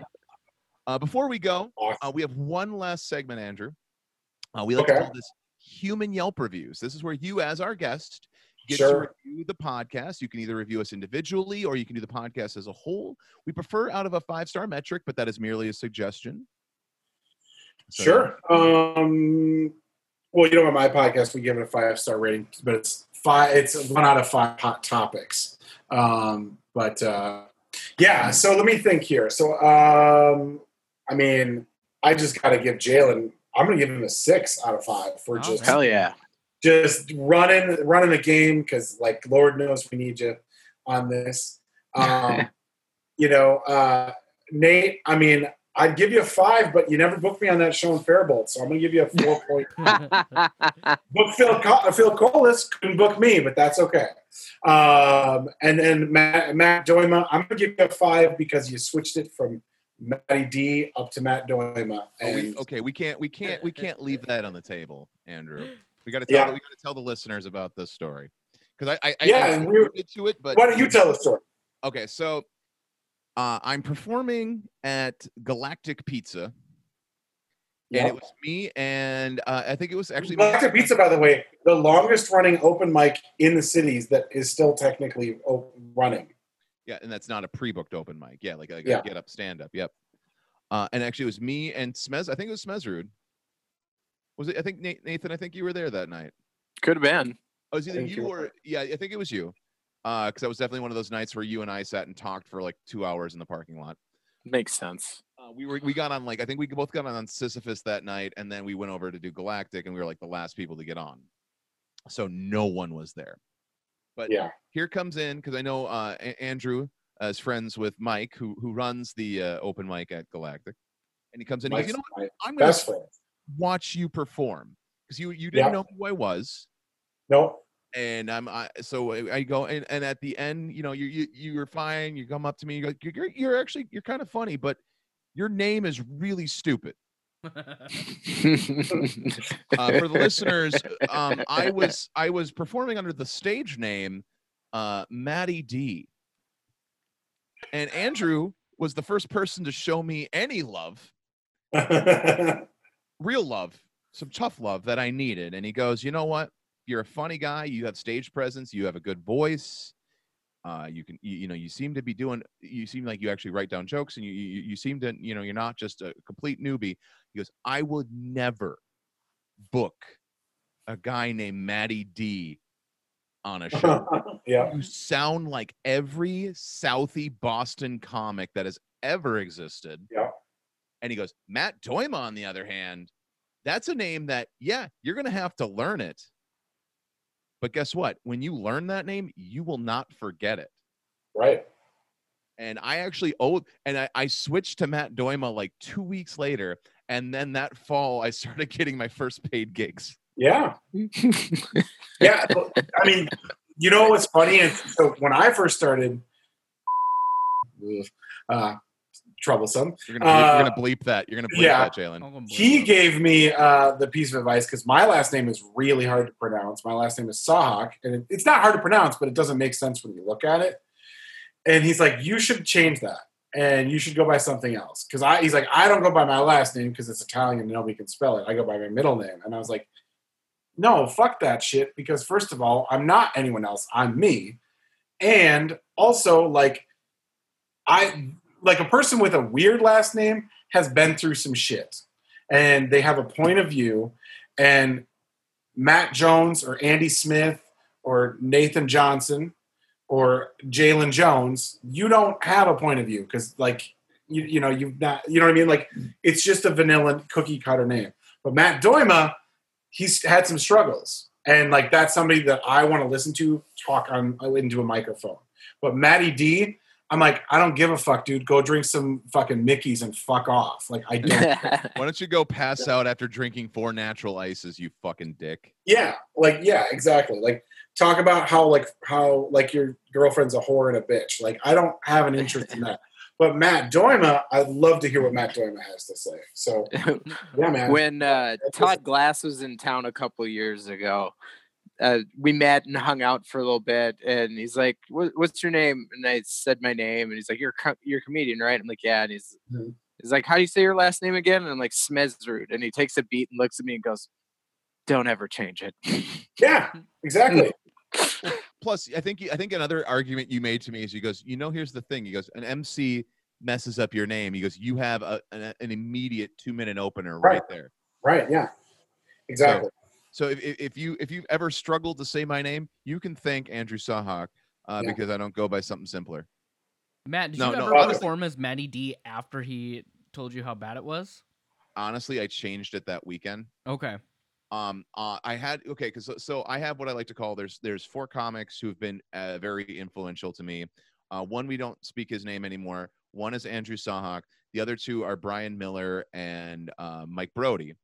Uh, before we go, uh, we have one last segment, Andrew. Uh, we like to call this human Yelp reviews. This is where you, as our guest, get Sure. to review the podcast. You can either review us individually or you can do the podcast as a whole. We prefer out of a five star metric, but that is merely a suggestion. So, Sure. Um, well, you know, on my podcast, we give it a five star rating, but it's five. It's one out of five hot topics. Um, but uh, yeah, so let me think here. So, um, I mean, I just got to give Jalen. I'm going to give him a six out of five for Oh, just Hell yeah. just running running the game because, like, Lord knows we need you on this. Um, you know, uh, Nate. I mean, I'd give you a five, but you never booked me on that show in Faribault, so I'm gonna give you a four point. book Phil Co- Phil Colas couldn't book me, but that's okay. Um, and then Matt, Matt Doima, I'm gonna give you a five because you switched it from Matty D up to Matt Doima. Oh, we, okay, we can't, we can't, we can't leave that on the table, Andrew. We got to Yeah. tell, we got to tell the listeners about this story because I, I, I, Yeah, I and we- alluded to it, but why don't you tell the story? Okay, so uh, I'm performing at Galactic Pizza, and it was me and uh, I think it was actually Galactic Pizza, by the way, the longest running open mic in the cities that is still technically open, running. Yeah, and that's not a pre-booked open mic. Yeah, like, like Yeah. a get up, stand up. Yep. Uh, and actually, it was me and Smez. I think it was Smezrud. Was it? I think Nathan. I think you were there that night. Could have been. Oh, it was either you you or yeah. I think it was you. Uh, because that was definitely one of those nights where you and I sat and talked for like two hours in the parking lot. Makes sense. Uh, we were we got on like I think we both got on on Sisyphus that night, and then we went over to do Galactic, and we were like the last people to get on. So no one was there. But Yeah. here comes in because I know uh, A- Andrew uh, is friends with Mike, who who runs the uh, open mic at Galactic, and he comes in. He goes, you know, what? I'm going to watch you perform because you you didn't Yeah. know who I was, No, and I'm I, so I, go and, and at the end, you know, you you you're fine. You come up to me, you go, you're you're actually you're kind of funny, but your name is really stupid. uh, for the listeners, um, I was I was performing under the stage name uh, Matty D, and Andrew was the first person to show me any love, real love, some tough love that I needed. And he goes, "You know what? You're a funny guy. You have stage presence. You have a good voice. Uh, you can, you, you know, you seem to be doing. You seem like you actually write down jokes, and you, you, you seem to, you know, you're not just a complete newbie." He goes, "I would never book a guy named Matty D on a show. yeah. you sound like every Southie Boston comic that has ever existed. Yeah. And he goes, Matt Doima, on the other hand, that's a name that, yeah, you're going to have to learn it. But guess what? When you learn that name, you will not forget it. Right. And I actually owe, and I, I switched to Matt Doima like two weeks later. And then that fall, I started getting my first paid gigs. Yeah. Yeah. I mean, you know what's funny? And so when I first started, uh, troublesome. You're gonna, bleep, Uh, you're gonna bleep that. You're gonna bleep yeah. that, Jalen. I'll. He gave me uh, the piece of advice because my last name is really hard to pronounce. My last name is Sahak, and it, it's not hard to pronounce, but it doesn't make sense when you look at it. And he's like, "You should change that, and you should go by something else." Because I, he's like, "I don't go by my last name because it's Italian and nobody can spell it. I go by my middle name." And I was like, "No, fuck that shit." Because first of all, I'm not anyone else. I'm me, and also like, I like a person with a weird last name has been through some shit and they have a point of view and matt jones or andy smith or nathan johnson or jalen jones you don't have a point of view because like you, you know you've not you know what i mean? Like it's just a vanilla cookie cutter name. But matt doima he's had some struggles and like that's somebody that i want to listen to talk on into a microphone. But matty d I'm like, I don't give a fuck, dude. Go drink some fucking Mickey's and fuck off. Like, I don't. Why don't you go pass out after drinking four natural ices, you fucking dick? yeah, like, yeah, exactly. Like, talk about how, like, how, like, your girlfriend's a whore and a bitch. Like, I don't have an interest in that. But Matt Doima, I'd love to hear what Matt Doima has to say. So, yeah, man. when uh, Todd Glass was in town a couple years ago, uh, we met and hung out for a little bit, and he's like, what, "What's your name?" And I said my name, and he's like, "You're a co- you're a comedian, right?" I'm like, "Yeah." And he's Mhm. he's like, "How do you say your last name again?" And I'm like, "Smezrud." And he takes a beat and looks at me and goes, "Don't ever change it." yeah, exactly. Plus, I think I think another argument you made to me is he goes, you know, here's the thing. He goes, an MC messes up your name. He goes, you have a, an, an immediate two minute opener right, Right. there. Right. Yeah. Exactly. So if, if if you if you've ever struggled to say my name, you can thank Andrew Sahak uh, Yeah. because I don't go by something simpler. Matt, did No, you no, ever honestly- perform as Matty D after he told you how bad it was? Honestly, I changed it that weekend. Okay. um uh, i had okay because so, so i have what i like to call there's there's four comics who have been uh, very influential to me uh, one we don't speak his name anymore one is andrew sahak the other two are brian miller and uh, mike brody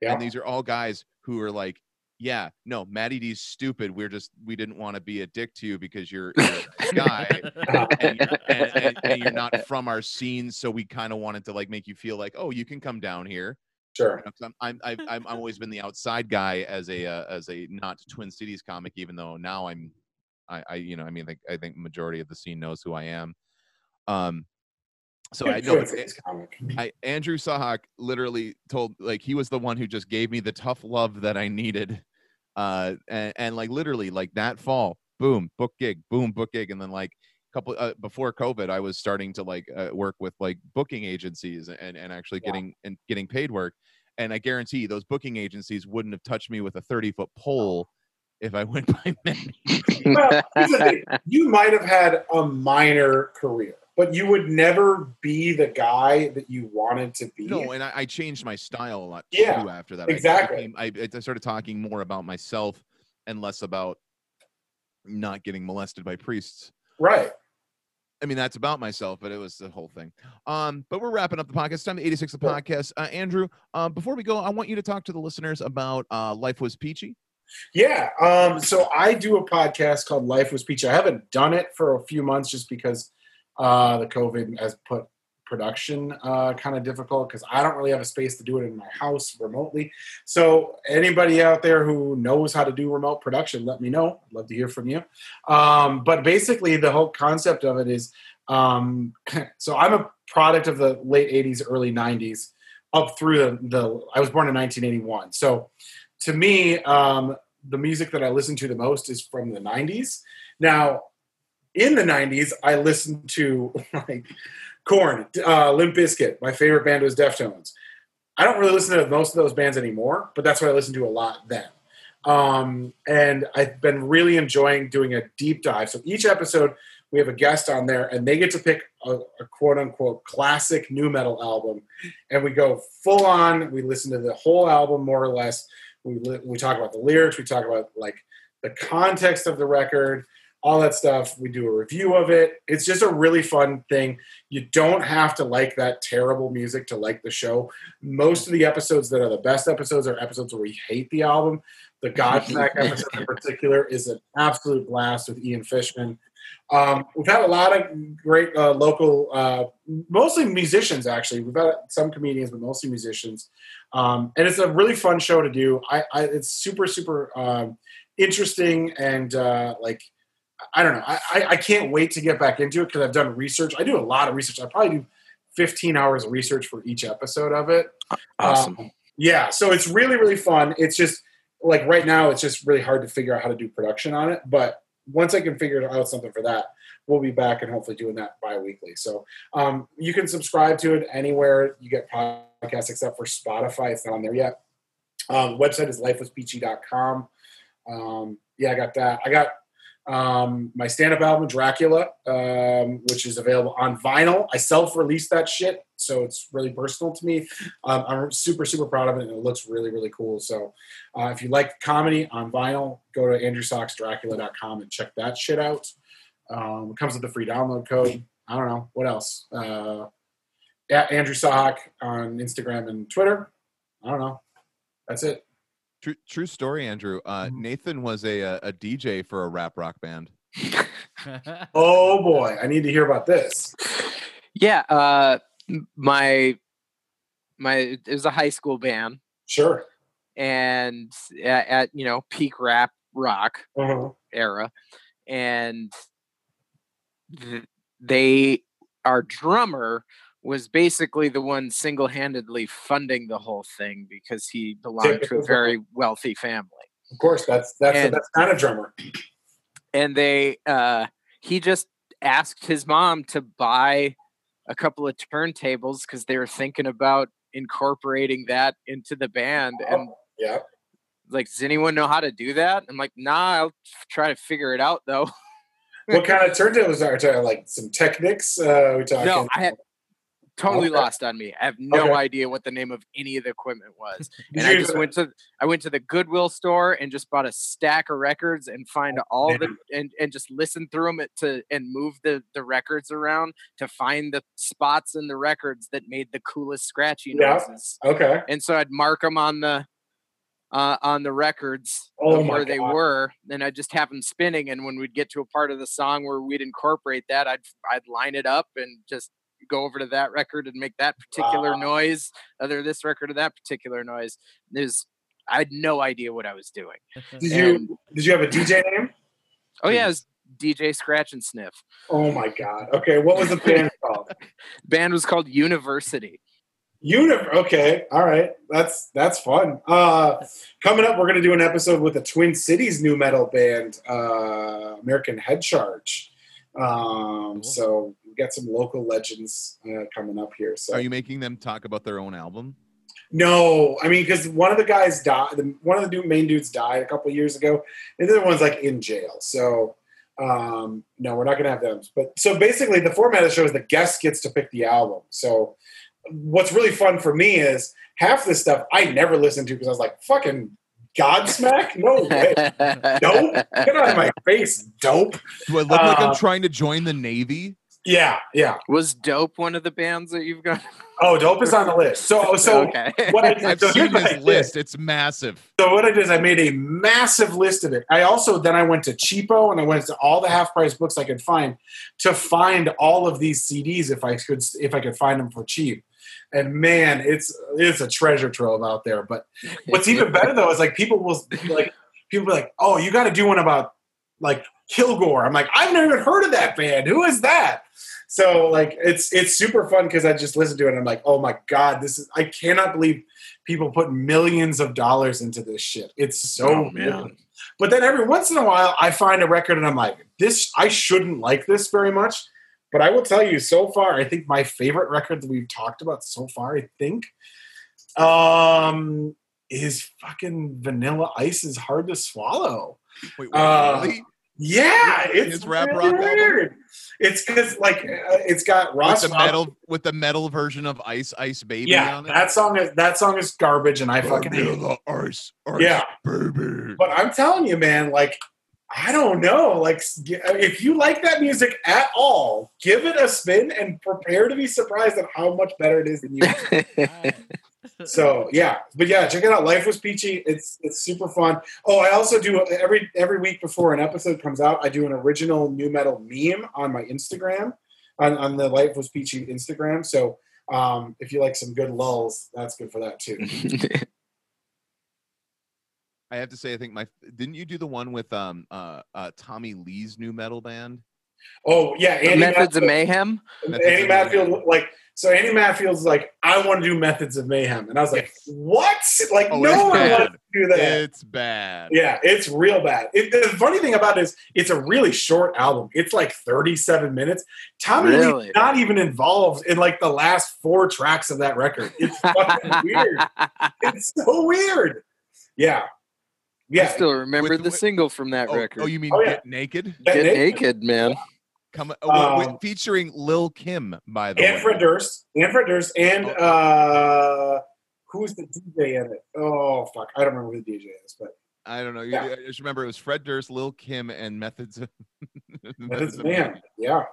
yeah. and these are all guys who are like yeah no matty d's stupid we're just we didn't want to be a dick to you because you're, you're a guy and, you're- and, and, and you're not from our scene so we kind of wanted to like make you feel like oh you can come down here sure. you know, 'cause I'm, I'm, I've, I'm, always been the outside guy as a, uh, as a not Twin Cities comic, even though now I'm, I, I you know, I mean, like, I think majority of the scene knows who I am. Um, so I know Twin Cities comic. I, Andrew Sahak literally told, like, he was the one who just gave me the tough love that I needed. Uh, and, and like, literally, like that fall, boom, book gig, boom, book gig. And then, like, couple uh, before COVID, I was starting to like uh, work with like booking agencies and and actually Yeah. getting and getting paid work. And I guarantee those booking agencies wouldn't have touched me with a thirty foot pole if I went by many. Well, here's the thing. you might have had a minor career, but you would never be the guy that you wanted to be. No, and I, I changed my style a lot Yeah, too after that. I- exactly. I, became- I, I started talking more about myself and less about not getting molested by priests. right. I mean, that's about myself, but it was the whole thing. Um, but we're wrapping up the podcast. It's time to 86 the podcast. Uh, Andrew, uh, before we go, I want you to talk to the listeners about uh, Life Was Peachy. Yeah. Um, so I do a podcast called Life Was Peachy. I haven't done it for a few months just because uh, the COVID has put production uh, kind of difficult because I don't really have a space to do it in my house remotely. So anybody out there who knows how to do remote production, let me know. I'd love to hear from you. Um, but basically, the whole concept of it is um, so I'm a product of the late 80s, early 90s, up through the, the I was born in 1981. So to me, um, the music that I listen to the most is from the 90s. Now, in the 90s, I listened to like Korn, uh, Limp Bizkit. My favorite band was Deftones. I don't really listen to most of those bands anymore, but that's what I listened to a lot then. Um, and I've been really enjoying doing a deep dive. So each episode, we have a guest on there, and they get to pick a, a quote unquote classic nu metal album, and we go full on. We listen to the whole album more or less. We we talk about the lyrics. We talk about like the context of the record, all that stuff. We do a review of it. It's just a really fun thing. You don't have to like that terrible music to like the show. Most of the episodes that are the best episodes are episodes where we hate the album. The Godsmack episode in particular is an absolute blast with Ian Fishman. Um, we've had a lot of great uh, local, uh, mostly musicians actually. We've had some comedians, but mostly musicians. Um, and it's a really fun show to do. I, I it's super, super um, interesting and uh, like I don't know. I, I, can't wait to get back into it because I've done research. I do a lot of research. I probably do 15 hours of research for each episode of it. Awesome. Um, yeah, so it's really really fun. It's just like right now, it's just really hard to figure out how to do production on it. But once I can figure out something for that, we'll be back and hopefully doing that bi-weekly. So um, you can subscribe to it anywhere you get podcasts except for Spotify. It's not on there yet. Um, website is lifewaspeachy.com. Um, yeah, I got that. I got um, my stand-up album Dracula, um, which is available on vinyl. I self-released that shit, so it's really personal to me. Um, I'm super super proud of it, and it looks really really cool. So uh, if you like comedy on vinyl, go to andrewsocksdracula.com and check that shit out. Um, it comes with a free download code. I don't know what else. Uh, at Andrew Sock on Instagram and Twitter. I don't know. That's it. True, true story, Andrew. Uh, Mhm. Nathan was a, a a DJ for a rap rock band. Oh boy, I need to hear about this. Yeah, uh, my my it was a high school band, Sure. and at, at you know peak rap rock Uh-huh. era, and th- they our drummer was basically the one single-handedly funding the whole thing because he belonged to a very wealthy family. Of course, that's that's And- best kind of drummer. and they uh he just asked his mom to buy a couple of turntables because they were thinking about incorporating that into the band and Yeah. like does anyone know how to do that i'm like nah i'll try to figure it out though What kind of turntables are we talking? Like some Technics? Uh, we talking? no i had totally Okay. lost on me i have no Okay. idea what the name of any of the equipment was and i just went to i went to the goodwill store and just bought a stack of records and find all the and, and just listen through them to and move the the records around to find the spots in the records that made the coolest scratchy Yeah. noises Okay. and so i'd mark them on the uh, on the records Oh where they God. were and i'd just have them spinning and when we'd get to a part of the song where we'd incorporate that i'd i'd line it up and just go over to that record and make that particular Wow. noise other this record or that particular noise there's i had no idea what i was doing Did And- you did you have a DJ name? oh yeah it was dj scratch and sniff Oh my god. Okay, what was the band called? band was called university Unif. Okay, all right. That's that's fun. Uh, coming up, we're gonna do an episode with the Twin Cities nu metal band, uh, American Head Charge. Um, so we got some local legends uh, coming up here. So Are you making them talk about their own album? No, I mean because one of the guys died. The, one of the main dudes died a couple years ago, and the other one's like in jail. So um, no, we're not gonna have them. But so basically, the format of the show is the guest gets to pick the album. So what's really fun for me is half this stuff I never listened to because I was like, "Fucking Godsmack, no way, dope, get out of my face, dope." Do I look like I'm Uh, trying to join the Navy? Yeah, yeah. was dope one of the bands that you've got Oh, dope is on the list. So so okay what I, I've so seen I list. It's massive. So what I did is I made a massive list of it. I also then I went to Cheapo and I went to all the half price books I could find to find all of these CDs if I could if I could find them for cheap. And man, it's it's a treasure trove out there. But what's even better though is like people will like people be like, oh, you got to do one about like Kilgore. I'm like, I've never even heard of that band. Who is that? So like it's it's super fun because I just listen to it and I'm like, oh my god, this is I cannot believe people put millions of dollars into this shit. It's so Oh, man. But then every once in a while I find a record and I'm like, this I shouldn't like this very much. But I will tell you, so far, I think my favorite record that we've talked about so far, I think, um, is fucking Vanilla Ice is hard to swallow. Wait, wait, Uh, really? Yeah, His it's rap really rock album? weird. It's because like uh, it's got Ross With the Mount- metal with the metal version of Ice Ice Baby Yeah, on it. that song is that song is garbage, and I fucking hate it. Vanilla Ice, Ice Yeah. Baby. But I'm telling you, man, like I don't know, like if you like that music at all, give it a spin and prepare to be surprised at how much better it is than you. so yeah, but yeah, check it out. Life was peachy. It's it's super fun. Oh, I also do every every week before an episode comes out, I do an original nu metal meme on my Instagram, on, on the Life was peachy Instagram. So um, if you like some good lulls, that's good for that too. I have to say, I think my didn't you do the one with um uh, uh Tommy Lee's nu metal band? Oh yeah, Andy Methods of Mayhem. Methods Andy of Mayhem. Matfield like so. Andy Matfield's like, I want to do Methods of Mayhem, and I was like, what? Like Oh, no one bad. wants to do that. It's bad. Yeah, it's real bad. It, the funny thing about it is, it's a really short album. It's like 37 minutes. Tommy Really? Lee's not even involved in like the last four tracks of that record. It's fucking weird. It's so weird. Yeah. I still remember With- the with- single from that Oh, record. oh, you mean Oh, yeah. Get Naked? Get Get Naked. naked, man. Come uh, wi- Um, featuring Lil Kim, by the and way. Fred Durst. And Fred Durst. And Oh. uh who's the DJ in it? Oh fuck. I don't remember who the DJ is, but I don't know. You, Yeah. I just remember it was Fred Durst, Lil Kim, and Methods of that is of man. Yeah.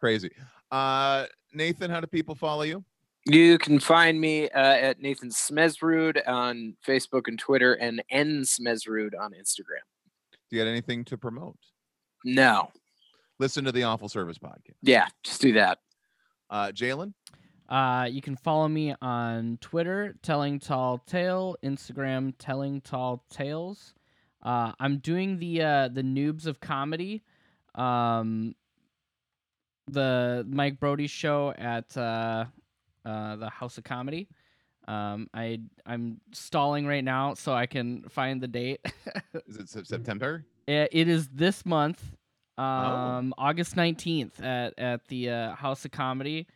Crazy. Uh, Nathan, how do people follow you? You can find me uh, at Nathan Smesrud on Facebook and Twitter, and N Smezrud on Instagram. Do you got anything to promote? No, Listen to the Awful Service podcast. yeah, just do that. Uh, Jalen, Uh, you can follow me on Twitter, Telling Tall Tale, Instagram, Telling Tall Tales. Uh, I'm doing the uh, the Noobs of Comedy, um, the Mike Brody show at uh, uh, the House of Comedy. Um, I I'm stalling right now so I can find the date. is it September? It, it is this month, Oh. um, August nineteenth at at the uh, House of Comedy.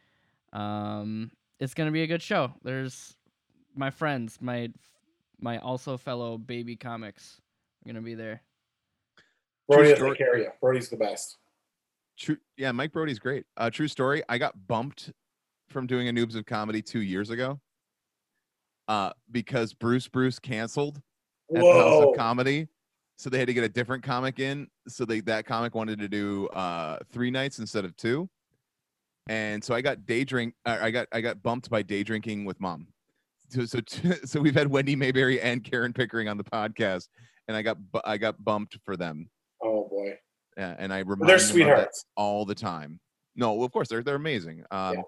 Um, it's gonna be a good show. There's my friends, my my also fellow baby comics are gonna be there. Brody story. doesn't take care of you. Brody's the best. True. Yeah, Mike Brody's great. Uh, true story. I got bumped from doing a Noobs of Comedy two years ago. Uh, because Bruce Bruce canceled at the House of Comedy, so they had to get a different comic in. So they that comic wanted to do uh three nights instead of two, and so I got day drink. Uh, I got I got bumped by day drinking with mom. So so so we've had Wendy Mayberry and Karen Pickering on the podcast, and I got I got bumped for them. Oh boy. Yeah, and I remind They're sweethearts. all the time. No, of course they're they're amazing. Um, Yeah.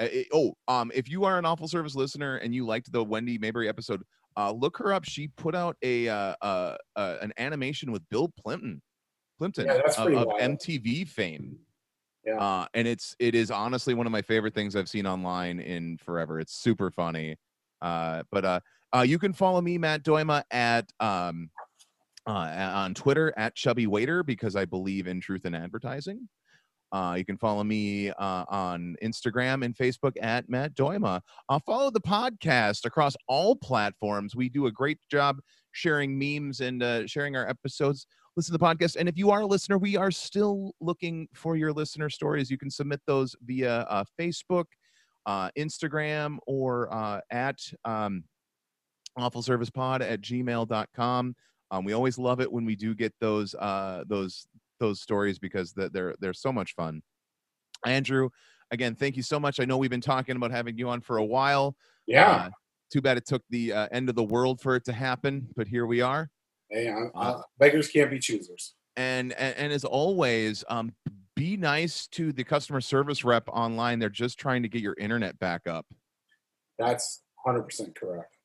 Uh, it- oh, um, if you are an awful service listener and you liked the Wendy Mayberry episode, uh, look her up. She put out a uh, uh, uh an animation with Bill Plympton, Plympton Yeah, of, of. MTV fame. Yeah. Uh, and it's it is honestly one of my favorite things I've seen online in forever. It's super funny. Uh, but uh, uh, you can follow me, Matt Doima, at um, uh, on Twitter at Chubby Waiter because I believe in truth in advertising. Uh, you can follow me uh, on Instagram and Facebook at Matt Doima. Uh, follow the podcast across all platforms. We do a great job sharing memes and uh, sharing our episodes. Listen to the podcast. And if you are a listener, we are still looking for your listener stories. You can submit those via uh, Facebook, uh, Instagram, or uh, at um, awfulservicepod at gmail.com. Um, we always love it when we do get those uh, those those stories because they're they're so much fun. Andrew, again, thank you so much. I know we've been talking about having you on for a while. Yeah. Uh, too bad it took the uh, end of the world for it to happen, but here we are. Hey, I, I, Uh, beggars can't be choosers. And and, and as always, um, be nice to the customer service rep online. They're just trying to get your internet back up. That's 100% correct.